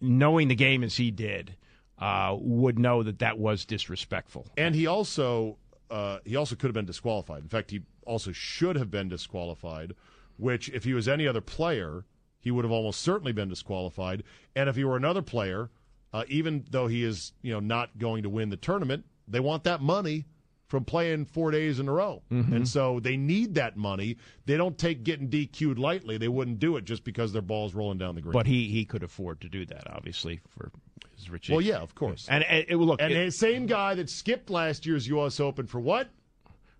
Speaker 10: knowing the game as he did, uh, would know that that was disrespectful.
Speaker 1: And he also uh, he also could have been disqualified. In fact, he also should have been disqualified. Which, if he was any other player, he would have almost certainly been disqualified. And if he were another player, uh, even though he is you know not going to win the tournament, they want that money from playing four days in a row,
Speaker 10: Mm-hmm.
Speaker 1: and so they need that money. They don't take getting DQ'd lightly. They wouldn't do it just because their ball's rolling down the green.
Speaker 10: But he he could afford to do that, obviously, for his rich.
Speaker 1: well, yeah, of course.
Speaker 10: And, and it, look,
Speaker 1: And
Speaker 10: it-
Speaker 1: the same guy that skipped last year's U.S. Open for what?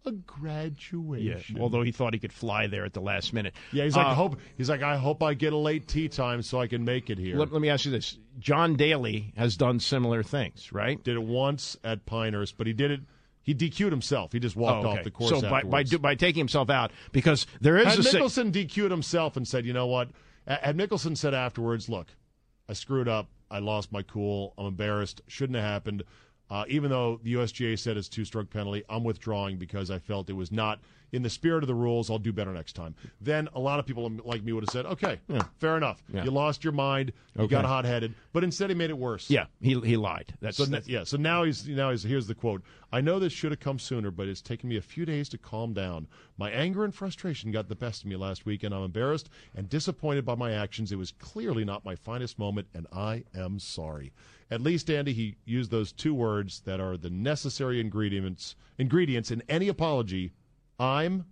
Speaker 1: A
Speaker 10: yeah,
Speaker 1: graduation.
Speaker 10: although he thought he could fly there at the last minute.
Speaker 1: Yeah, he's like,
Speaker 10: Uh,
Speaker 1: I hope. He's like, I hope I get a late tea time so I can make it here.
Speaker 10: Let, let me ask you this: John Daly has done similar things, right?
Speaker 1: did it once at Pinehurst, but he did it. He DQ'd himself. He just walked
Speaker 10: Oh,
Speaker 1: off the course.
Speaker 10: So by by, do, by taking himself out, because there is
Speaker 1: had
Speaker 10: a si-
Speaker 1: Mickelson DQ'd himself and said, you know what? Had Mickelson said afterwards, look, I screwed up. I lost my cool. I'm embarrassed. Shouldn't have happened. Uh, even though the USGA said it's two stroke penalty, I'm withdrawing because I felt it was not in the spirit of the rules. I'll do better next time. Then a lot of people like me would have said, okay, fair enough.
Speaker 10: Yeah.
Speaker 1: You lost your mind. You
Speaker 10: Okay.
Speaker 1: got hot headed. But instead, he made it worse.
Speaker 10: yeah, he he lied. That's,
Speaker 1: So
Speaker 10: that's
Speaker 1: yeah, so now he's now he's here's the quote. I know this should have come sooner, but it's taken me a few days to calm down. My anger and frustration got the best of me last week, and I'm embarrassed and disappointed by my actions. It was clearly not my finest moment, and I am sorry. At least Andy, he used those two words that are the necessary ingredients ingredients in any apology. I'm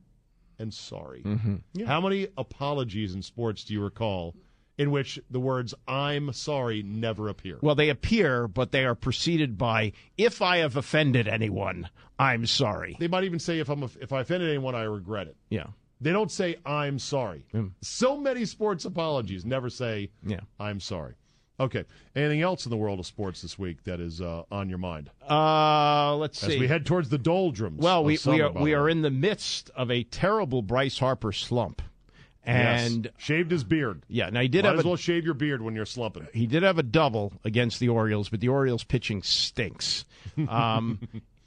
Speaker 1: and sorry. Mm-hmm. How many apologies in sports do you recall in which the words "I'm sorry" never appear?
Speaker 10: Well, they appear, but they are preceded by "If I have offended anyone, I'm sorry."
Speaker 1: They might even say if I'm if I offended anyone, I regret it.
Speaker 10: Yeah,
Speaker 1: They don't say I'm sorry. So many sports apologies never say
Speaker 10: yeah.
Speaker 1: I'm sorry. Okay. Anything else in the world of sports this week that is uh, on your mind
Speaker 10: Uh, let's
Speaker 1: as
Speaker 10: see.
Speaker 1: we head towards the doldrums?
Speaker 10: well, we
Speaker 1: summer,
Speaker 10: we are we
Speaker 1: the
Speaker 10: are in the midst of a terrible Bryce Harper slump, and
Speaker 1: Yes. shaved his beard.
Speaker 10: yeah, now he did
Speaker 1: Might
Speaker 10: have
Speaker 1: as
Speaker 10: a,
Speaker 1: well shave your beard when you're slumping.
Speaker 10: he did have a double against the Orioles, but the Orioles pitching stinks. Um,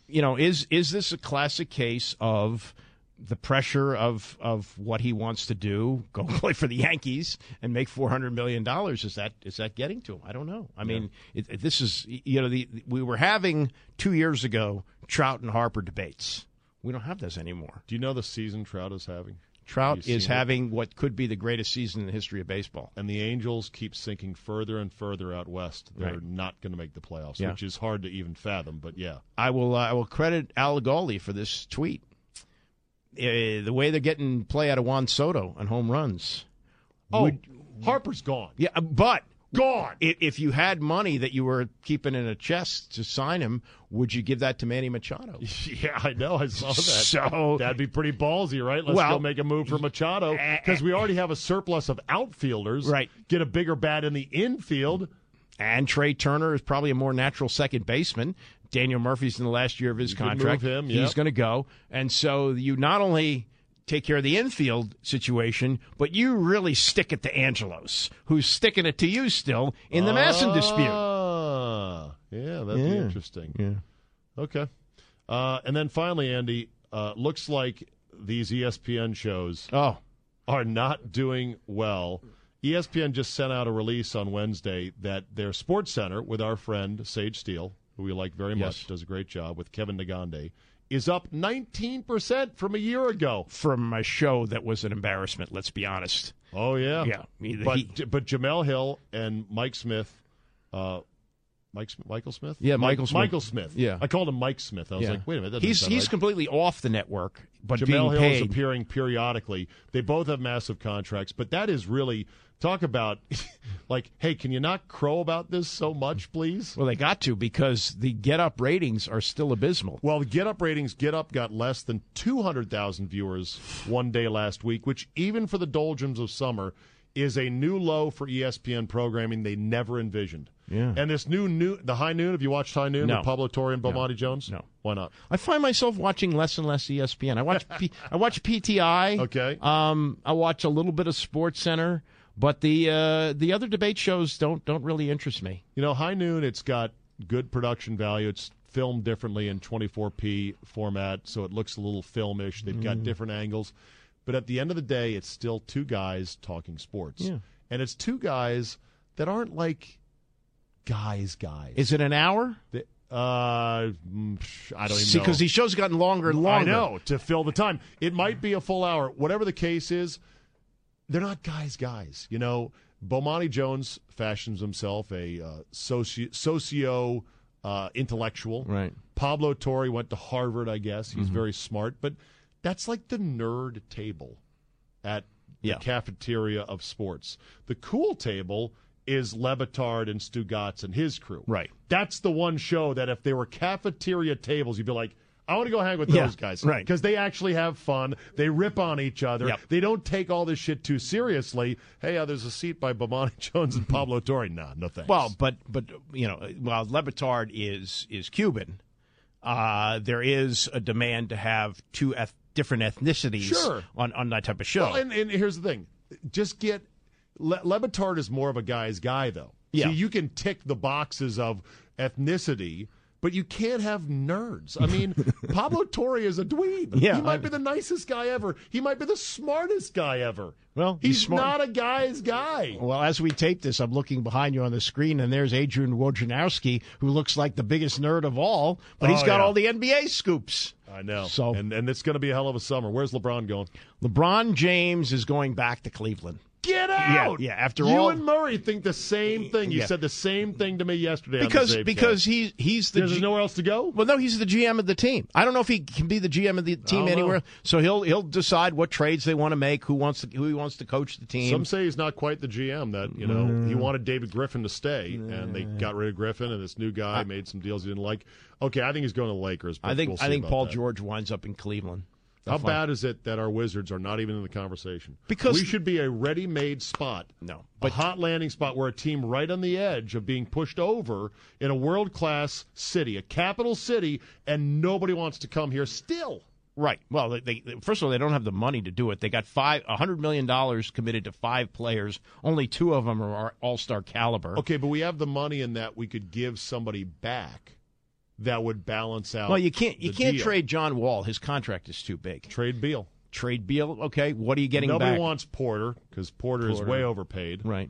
Speaker 10: you know, is is this a classic case of the pressure of of what he wants to do, go play for the Yankees and make four hundred million dollars? Is that is that getting to him? I don't know. I mean, it, it- this is you know the we were having two years ago Trout and Harper debates. We don't have those anymore.
Speaker 1: Do you know the season Trout is having?
Speaker 10: Trout is
Speaker 1: seen it.
Speaker 10: having what could be the greatest season in the history of baseball.
Speaker 1: And the Angels keep sinking further and further out west. They're
Speaker 10: Right.
Speaker 1: not going to make the playoffs,
Speaker 10: Yeah.
Speaker 1: which is hard to even fathom. But yeah,
Speaker 10: I will. Uh, I will credit Al Gawley for this tweet. Uh, the way they're getting play out of Juan Soto on home runs.
Speaker 1: Oh,
Speaker 10: Would-
Speaker 1: Harper's gone.
Speaker 10: yeah, uh, but
Speaker 1: Gone.
Speaker 10: i- if you had money that you were keeping in a chest to sign him, would you give that to Manny Machado?
Speaker 1: Yeah, I know. I saw that.
Speaker 10: So-
Speaker 1: that'd be pretty ballsy, right? Let's
Speaker 10: Well-
Speaker 1: go make a move for Machado because we already have a surplus of outfielders.
Speaker 10: Right.
Speaker 1: Get a bigger bat in the infield.
Speaker 10: And Trey Turner is probably a more natural second baseman. Daniel Murphy's in the last year of his
Speaker 1: You
Speaker 10: contract.
Speaker 1: him,
Speaker 10: He's going to go. And so you not only take care of the infield situation, but you really stick it to Angelos, who's sticking it to you still in the MASN dispute.
Speaker 1: Ah, yeah, that'd be interesting.
Speaker 10: Yeah.
Speaker 1: Okay. Uh, and then finally, Andy, uh, looks like these ESPN shows
Speaker 10: oh.
Speaker 1: are not doing well. ESPN just sent out a release on Wednesday that their sports center with our friend Sage Steele, who we like very much,
Speaker 10: Yes.
Speaker 1: does a great job with Kevin Negandhi, is up 19% from a year ago.
Speaker 10: From a show that was an embarrassment, let's be honest.
Speaker 1: Oh, yeah.
Speaker 10: Yeah.
Speaker 1: But,
Speaker 10: he-
Speaker 1: but Jemele Hill and Mike Smith, uh, Mike, Sm- Michael Smith?
Speaker 10: Yeah, Michael Smith.
Speaker 1: Michael Smith.
Speaker 10: Yeah.
Speaker 1: I called him Mike Smith. I was
Speaker 10: Yeah.
Speaker 1: like, wait a minute. that
Speaker 10: He's he's
Speaker 1: right.
Speaker 10: completely off the network, but
Speaker 1: Jemele
Speaker 10: being
Speaker 1: Hill
Speaker 10: paid.
Speaker 1: is appearing periodically. They both have massive contracts, but that is really talk about like, hey, can you not crow about this so much, please?
Speaker 10: Well, they got to because the get up ratings are still abysmal.
Speaker 1: Well, the Get Up ratings, Get Up got less than 200,000 viewers one day last week, which even for the doldrums of summer is a new low for ESPN programming they never envisioned.
Speaker 10: Yeah.
Speaker 1: And this new new the High Noon, have you watched High Noon
Speaker 10: No.
Speaker 1: with Pablo Torre and Bomani Jones?
Speaker 10: No.
Speaker 1: Why not?
Speaker 10: I find myself watching less and less ESPN. I watch P, I watch PTI.
Speaker 1: Okay.
Speaker 10: Um, I watch a little bit of Sports Center, but the uh, the other debate shows don't don't really interest me.
Speaker 1: You know, High Noon, it's got good production value. It's filmed differently in 24p format, so it looks a little filmish. They've got
Speaker 10: Mm.
Speaker 1: different angles. But at the end of the day, it's still two guys talking sports.
Speaker 10: Yeah.
Speaker 1: And it's two guys that aren't like guys, guys.
Speaker 10: Is it an hour?
Speaker 1: They- uh, mm, I don't even
Speaker 10: See,
Speaker 1: know.
Speaker 10: because these shows gotten longer and longer.
Speaker 1: I know to fill the time. It might be a full hour. Whatever the case is, they're not guys, guys. You know, Bomani Jones fashions himself a uh, socio, socio uh, intellectual.
Speaker 10: Right.
Speaker 1: Pablo Torre went to Harvard, I guess. He's
Speaker 10: Mhm.
Speaker 1: very smart, but that's like the nerd table at
Speaker 10: Yeah.
Speaker 1: the cafeteria of sports. The cool table is Le Batard and Stugatz and his crew.
Speaker 10: Right.
Speaker 1: That's the one show that if there were cafeteria tables, you'd be like, I want to go hang with
Speaker 10: Yeah,
Speaker 1: those guys.
Speaker 10: right.
Speaker 1: Because they actually have fun. They rip on each other.
Speaker 10: Yep.
Speaker 1: They don't take all this shit too seriously. Hey, uh, there's a seat by Bomani Jones and Pablo Torre. Nah, no thanks.
Speaker 10: Well, but but you know, while Le Batard is is Cuban, uh, there is a demand to have two eth- different ethnicities
Speaker 1: Sure.
Speaker 10: on on that type of show.
Speaker 1: Well, and, and here's the thing: just get Le- Levitard is more of a guy's guy, though.
Speaker 10: Yeah.
Speaker 1: See, you can tick the boxes of ethnicity, but you can't have nerds. I mean, Pablo Torre is a dweeb.
Speaker 10: Yeah,
Speaker 1: he might
Speaker 10: I-
Speaker 1: be the nicest guy ever. He might be the smartest guy ever.
Speaker 10: Well,
Speaker 1: he's,
Speaker 10: he's
Speaker 1: not a guy's guy.
Speaker 10: Well, as we tape this, I'm looking behind you on the screen, and there's Adrian Wojnarowski, who looks like the biggest nerd of all, but he's
Speaker 1: Oh,
Speaker 10: got
Speaker 1: yeah.
Speaker 10: all the NBA scoops.
Speaker 1: I know.
Speaker 10: So-
Speaker 1: and and it's going to be a hell of a summer. Where's LeBron going?
Speaker 10: LeBron James is going back to Cleveland.
Speaker 1: Get out!
Speaker 10: Yeah, yeah, after
Speaker 1: you
Speaker 10: all-
Speaker 1: and Murray think the same thing. You
Speaker 10: Yeah.
Speaker 1: said the same thing to me yesterday.
Speaker 10: Because because
Speaker 1: cast.
Speaker 10: he's he's the
Speaker 1: There's
Speaker 10: G-
Speaker 1: nowhere else to go.
Speaker 10: Well, no, he's the GM of the team. I don't know if he can be the GM of the team
Speaker 1: don't know.
Speaker 10: anywhere. So he'll he'll decide what trades they want to make, who wants to, who he wants to coach the team.
Speaker 1: Some say he's not quite the GM. That you know he wanted David Griffin to stay, and they got rid of Griffin, and this new guy made some deals he didn't like. Okay, I think he's going to the Lakers. But
Speaker 10: I think
Speaker 1: we'll
Speaker 10: I think Paul
Speaker 1: that.
Speaker 10: George winds up in Cleveland.
Speaker 1: How
Speaker 10: fine.
Speaker 1: bad is it that our Wizards are not even in the conversation?
Speaker 10: Because-
Speaker 1: we should be a ready-made spot.
Speaker 10: No,
Speaker 1: a hot landing spot where a team right on the edge of being pushed over in a world-class city, a capital city, and nobody wants to come here still.
Speaker 10: Right. Well, they, they first of all they don't have the money to do it. They got five a hundred million dollars committed to five players. Only two of them are all star caliber.
Speaker 1: Okay, but we have the money in that we could give somebody back that would balance out.
Speaker 10: Well, you can't you can't
Speaker 1: deal.
Speaker 10: trade John Wall. His contract is too big.
Speaker 1: trade Beal.
Speaker 10: Trade Beal. Okay. What are you getting
Speaker 1: Nobody
Speaker 10: back?
Speaker 1: wants Porter because Porter, is way overpaid.
Speaker 10: Right.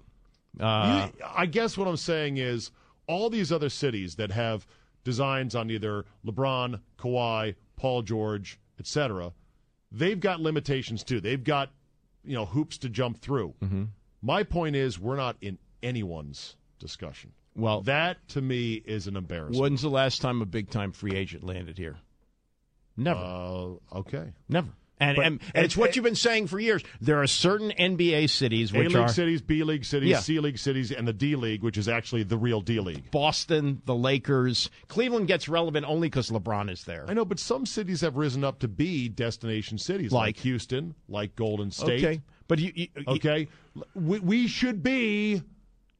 Speaker 10: Uh,
Speaker 1: You- I guess what I'm saying is all these other cities that have designs on either LeBron, Kawhi, Paul George, etc. They've got limitations too. They've got you know hoops to jump through.
Speaker 10: Mm-hmm.
Speaker 1: My point is we're not in anyone's discussion.
Speaker 10: Well,
Speaker 1: that to me is an embarrassment.
Speaker 10: when's the last time a big time free agent landed here? Never.
Speaker 1: Uh, okay.
Speaker 10: Never. And,
Speaker 1: But-
Speaker 10: and, and it's
Speaker 1: and-
Speaker 10: what you've been saying for years. There are certain NBA cities
Speaker 1: A
Speaker 10: which
Speaker 1: League
Speaker 10: are
Speaker 1: cities, B League cities,
Speaker 10: Yeah.
Speaker 1: C League cities, and the D League, which is actually the real D League.
Speaker 10: Boston, the Lakers. Cleveland gets relevant only because LeBron is there.
Speaker 1: I know, but some cities have risen up to be destination cities, like,
Speaker 10: Like?
Speaker 1: Houston, like Golden State.
Speaker 10: Okay, but you, you, you-
Speaker 1: Okay, we, we should be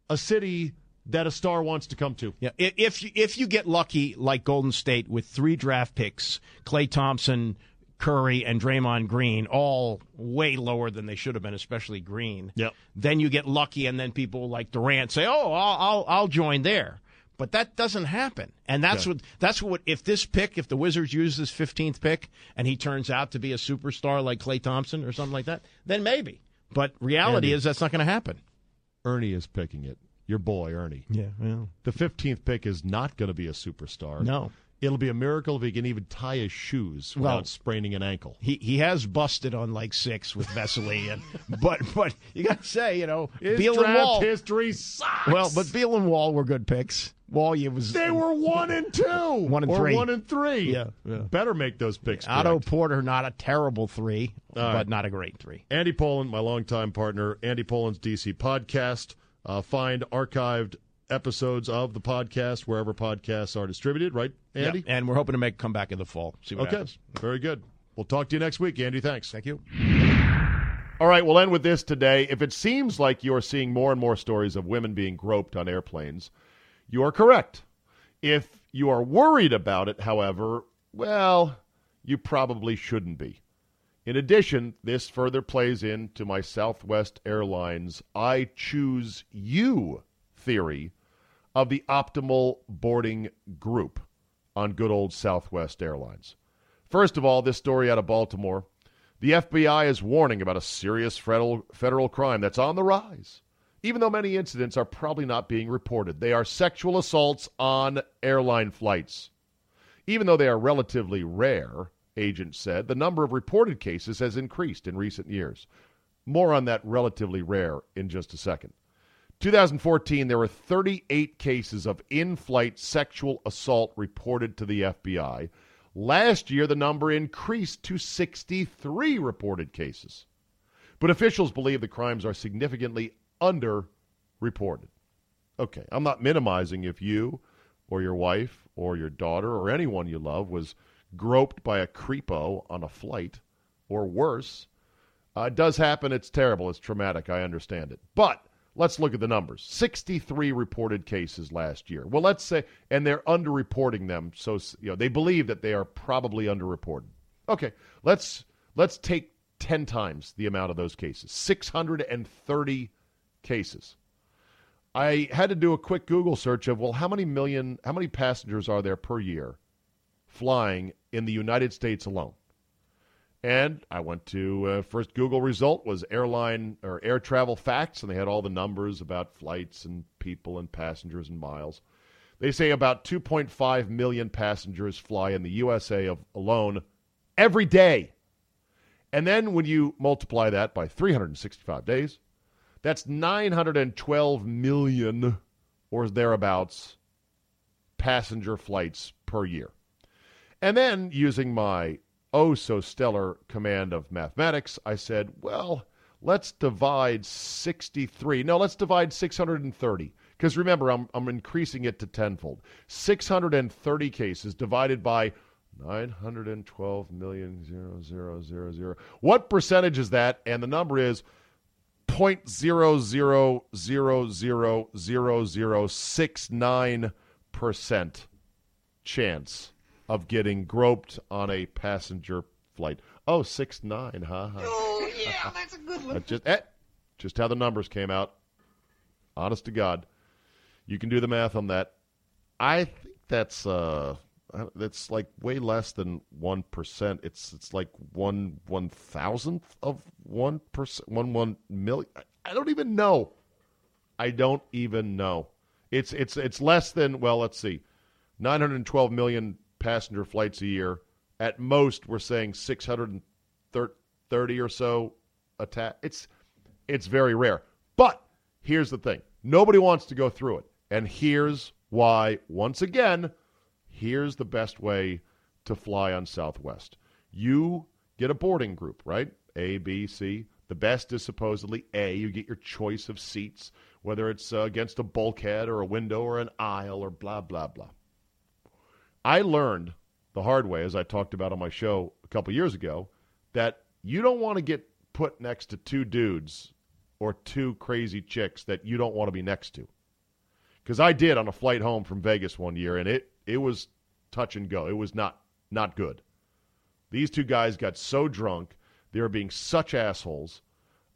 Speaker 1: a city that a star wants to come to.
Speaker 10: Yeah, if you, if you get lucky, like Golden State, with three draft picks, Klay Thompson, Curry, and Draymond Green, all way lower than they should have been, especially Green.
Speaker 1: Yep.
Speaker 10: Then you get lucky, and then people like Durant say, "Oh, I'll I'll, I'll join there." But that doesn't happen, and that's
Speaker 1: Yeah.
Speaker 10: what that's what if this pick, if the Wizards use this fifteenth pick, and he turns out to be a superstar like Klay Thompson or something like that, then maybe. But reality
Speaker 1: Andy.
Speaker 10: is that's not going to happen.
Speaker 1: Ernie is picking it. Your boy, Ernie.
Speaker 10: Yeah, well.
Speaker 1: The 15th pick is not going to be a superstar.
Speaker 10: No.
Speaker 1: It'll be a miracle if he can even tie his shoes without
Speaker 10: Well-
Speaker 1: spraining an ankle.
Speaker 10: He he has busted on like six with Vesely, and but but you got to say you know
Speaker 1: His
Speaker 10: Beal and Wall.
Speaker 1: history sucks.
Speaker 10: Well, but Beal and Wall were good picks. Wall, you was
Speaker 1: they were one and two.
Speaker 10: One and
Speaker 1: or
Speaker 10: three.
Speaker 1: one and three.
Speaker 10: Yeah, yeah.
Speaker 1: Better make those picks.
Speaker 10: Otto. Porter, not a terrible three,
Speaker 1: All
Speaker 10: but
Speaker 1: right.
Speaker 10: not a great three.
Speaker 1: Andy Pollin, my longtime partner, Andy Pollin's DC podcast. Uh, find archived episodes of the podcast wherever podcasts are distributed, right, Andy?
Speaker 10: Yeah, and we're hoping to make come back in the fall. See what
Speaker 1: Okay,
Speaker 10: happens.
Speaker 1: very good. We'll talk to you next week, Andy. Thanks.
Speaker 10: Thank you.
Speaker 1: All right, we'll end with this today. If it seems like you're seeing more and more stories of women being groped on airplanes, you are correct. If you are worried about it, however, well, you probably shouldn't be. In addition, this further plays into my Southwest Airlines I choose you theory of the optimal boarding group on good old Southwest Airlines. First of all, this story out of Baltimore. The FBI is warning about a serious federal, federal crime that's on the rise. Even though many incidents are probably not being reported, they are sexual assaults on airline flights. Even though they are relatively rare, agents said, the number of reported cases has increased in recent years. More on that relatively rare in just a second. 2014, there were 38 cases of in flight sexual assault reported to the FBI. Last year, the number increased to 63 reported cases. But officials believe the crimes are significantly underreported. Okay, I'm not minimizing if you or your wife or your daughter or anyone you love was groped by a creepo on a flight or worse. Uh, it does happen. It's terrible. It's traumatic. I understand it. But let's look at the numbers 63 reported cases last year. Well, let's say, and they're underreporting them. So, you know, they believe that they are probably underreported. Okay, let's let's take 10 times the amount of those cases 630 cases. I had to do a quick Google search of, well, how many million, how many passengers are there per year flying in the United States alone? And I went to uh, first Google result was airline or air travel facts, and they had all the numbers about flights and people and passengers and miles. They say about 2.5 million passengers fly in the USA of, alone every day. And then when you multiply that by 365 days, that's 912 million or thereabouts passenger flights per year. And then using my oh so stellar command of mathematics, I said, well, let's divide 63. No, let's divide 630. Because remember, I'm, I'm increasing it to tenfold. 630 cases divided by 912 million zero zero zero zero. What percentage is that? And the number is point zero zero zero zero zero zero six nine percent chance of getting groped on a passenger flight. Oh, six nine, huh?
Speaker 11: Oh, yeah, that's a good one.
Speaker 1: Just eh, just how the numbers came out. Honest to God, you can do the math on that. I think that's uh, that's like way less than one percent. It's it's like one one thousandth of one percent, one one million. I- I don't even know. I don't even know. It's it's it's less than well. Let's see, nine hundred twelve million passenger flights a year. At most, we're saying six hundred thirty or so attack. It's it's very rare. But here's the thing: nobody wants to go through it, and here's why. Once again, here's the best way to fly on Southwest. You get a boarding group, right? A, B, C. The best is supposedly A. You get your choice of seats, whether it's uh, against a bulkhead or a window or an aisle or blah, blah, blah. I learned the hard way, as I talked about on my show a couple years ago, that you don't want to get put next to two dudes or two crazy chicks that you don't want to be next to. because I did on a flight home from Vegas one year, and it it was touch and go. It was not not good. These two guys got so drunk, they were being such assholes.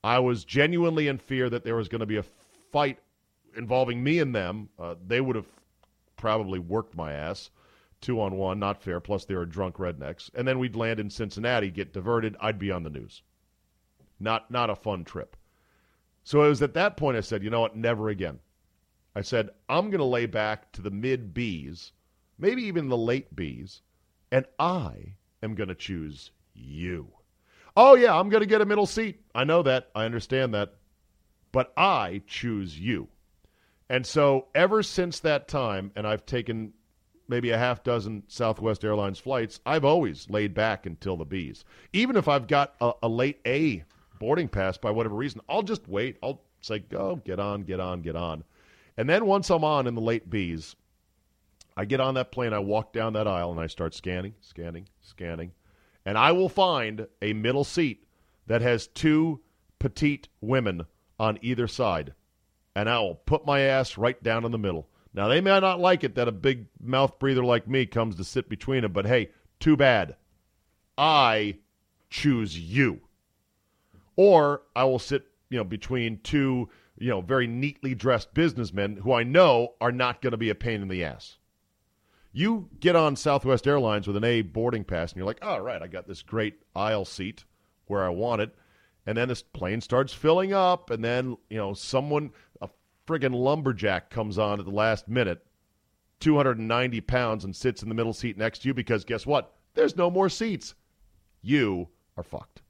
Speaker 1: I was genuinely in fear that there was going to be a fight involving me and them. Uh, they would have probably worked my ass two on one, not fair. Plus, they were drunk rednecks, and then we'd land in Cincinnati, get diverted. I'd be on the news. Not not a fun trip. So it was at that point I said, you know what, never again. I said, I'm going to lay back to the mid Bs, maybe even the late Bs, and I am going to choose you. Oh, yeah, I'm going to get a middle seat. I know that. I understand that. But I choose you. And so ever since that time, and I've taken maybe a half dozen Southwest Airlines flights, I've always laid back until the B's. Even if I've got a, a late A boarding pass by whatever reason, I'll just wait. I'll say, go, get on, get on, get on. And then once I'm on in the late B's, I get on that plane, I walk down that aisle, and I start scanning, scanning, scanning. And I will find a middle seat that has two petite women on either side. And I will put my ass right down in the middle. Now, they may not like it that a big mouth breather like me comes to sit between them, but hey, too bad. I choose you. Or I will sit, you know, between two, you know, very neatly dressed businessmen who I know are not going to be a pain in the ass. You get on Southwest Airlines with an A boarding pass, and you're like, all right, I got this great aisle seat where I want it. And then this plane starts filling up, and then, you know, someone, a friggin' lumberjack comes on at the last minute, 290 pounds, and sits in the middle seat next to you because guess what? There's no more seats. You are fucked.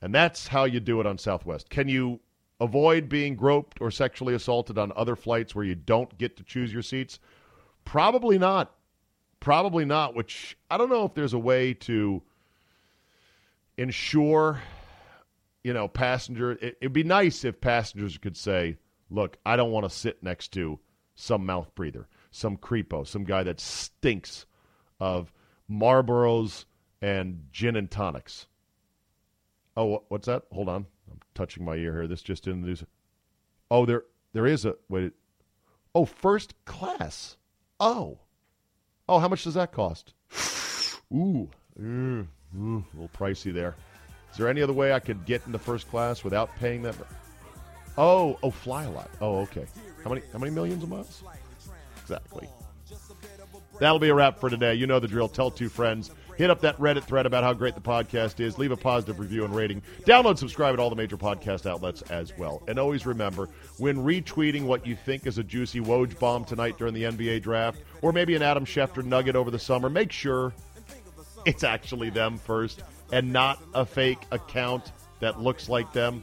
Speaker 1: And that's how you do it on Southwest. Can you avoid being groped or sexually assaulted on other flights where you don't get to choose your seats? Probably not. Probably not, which I don't know if there's a way to ensure, you know, passenger. It, it'd be nice if passengers could say, look, I don't want to sit next to some mouth breather, some creepo, some guy that stinks of Marlboros and gin and tonics. Oh, what's that? Hold on. I'm touching my ear here. This just in the news. Oh, there there is a wait. Oh, first class. Oh. Oh, how much does that cost? Ooh, mm, mm, a little pricey there. Is there any other way I could get into first class without paying that? Oh, oh, fly a lot. Oh, okay. How many how many millions of miles? Exactly. That'll be a wrap for today. You know the drill. Tell two friends. Hit up that Reddit thread about how great the podcast is. Leave a positive review and rating. Download, subscribe at all the major podcast outlets as well. And always remember, when retweeting what you think is a juicy Woj bomb tonight during the NBA draft, or maybe an Adam Schefter nugget over the summer, make sure it's actually them first and not a fake account that looks like them.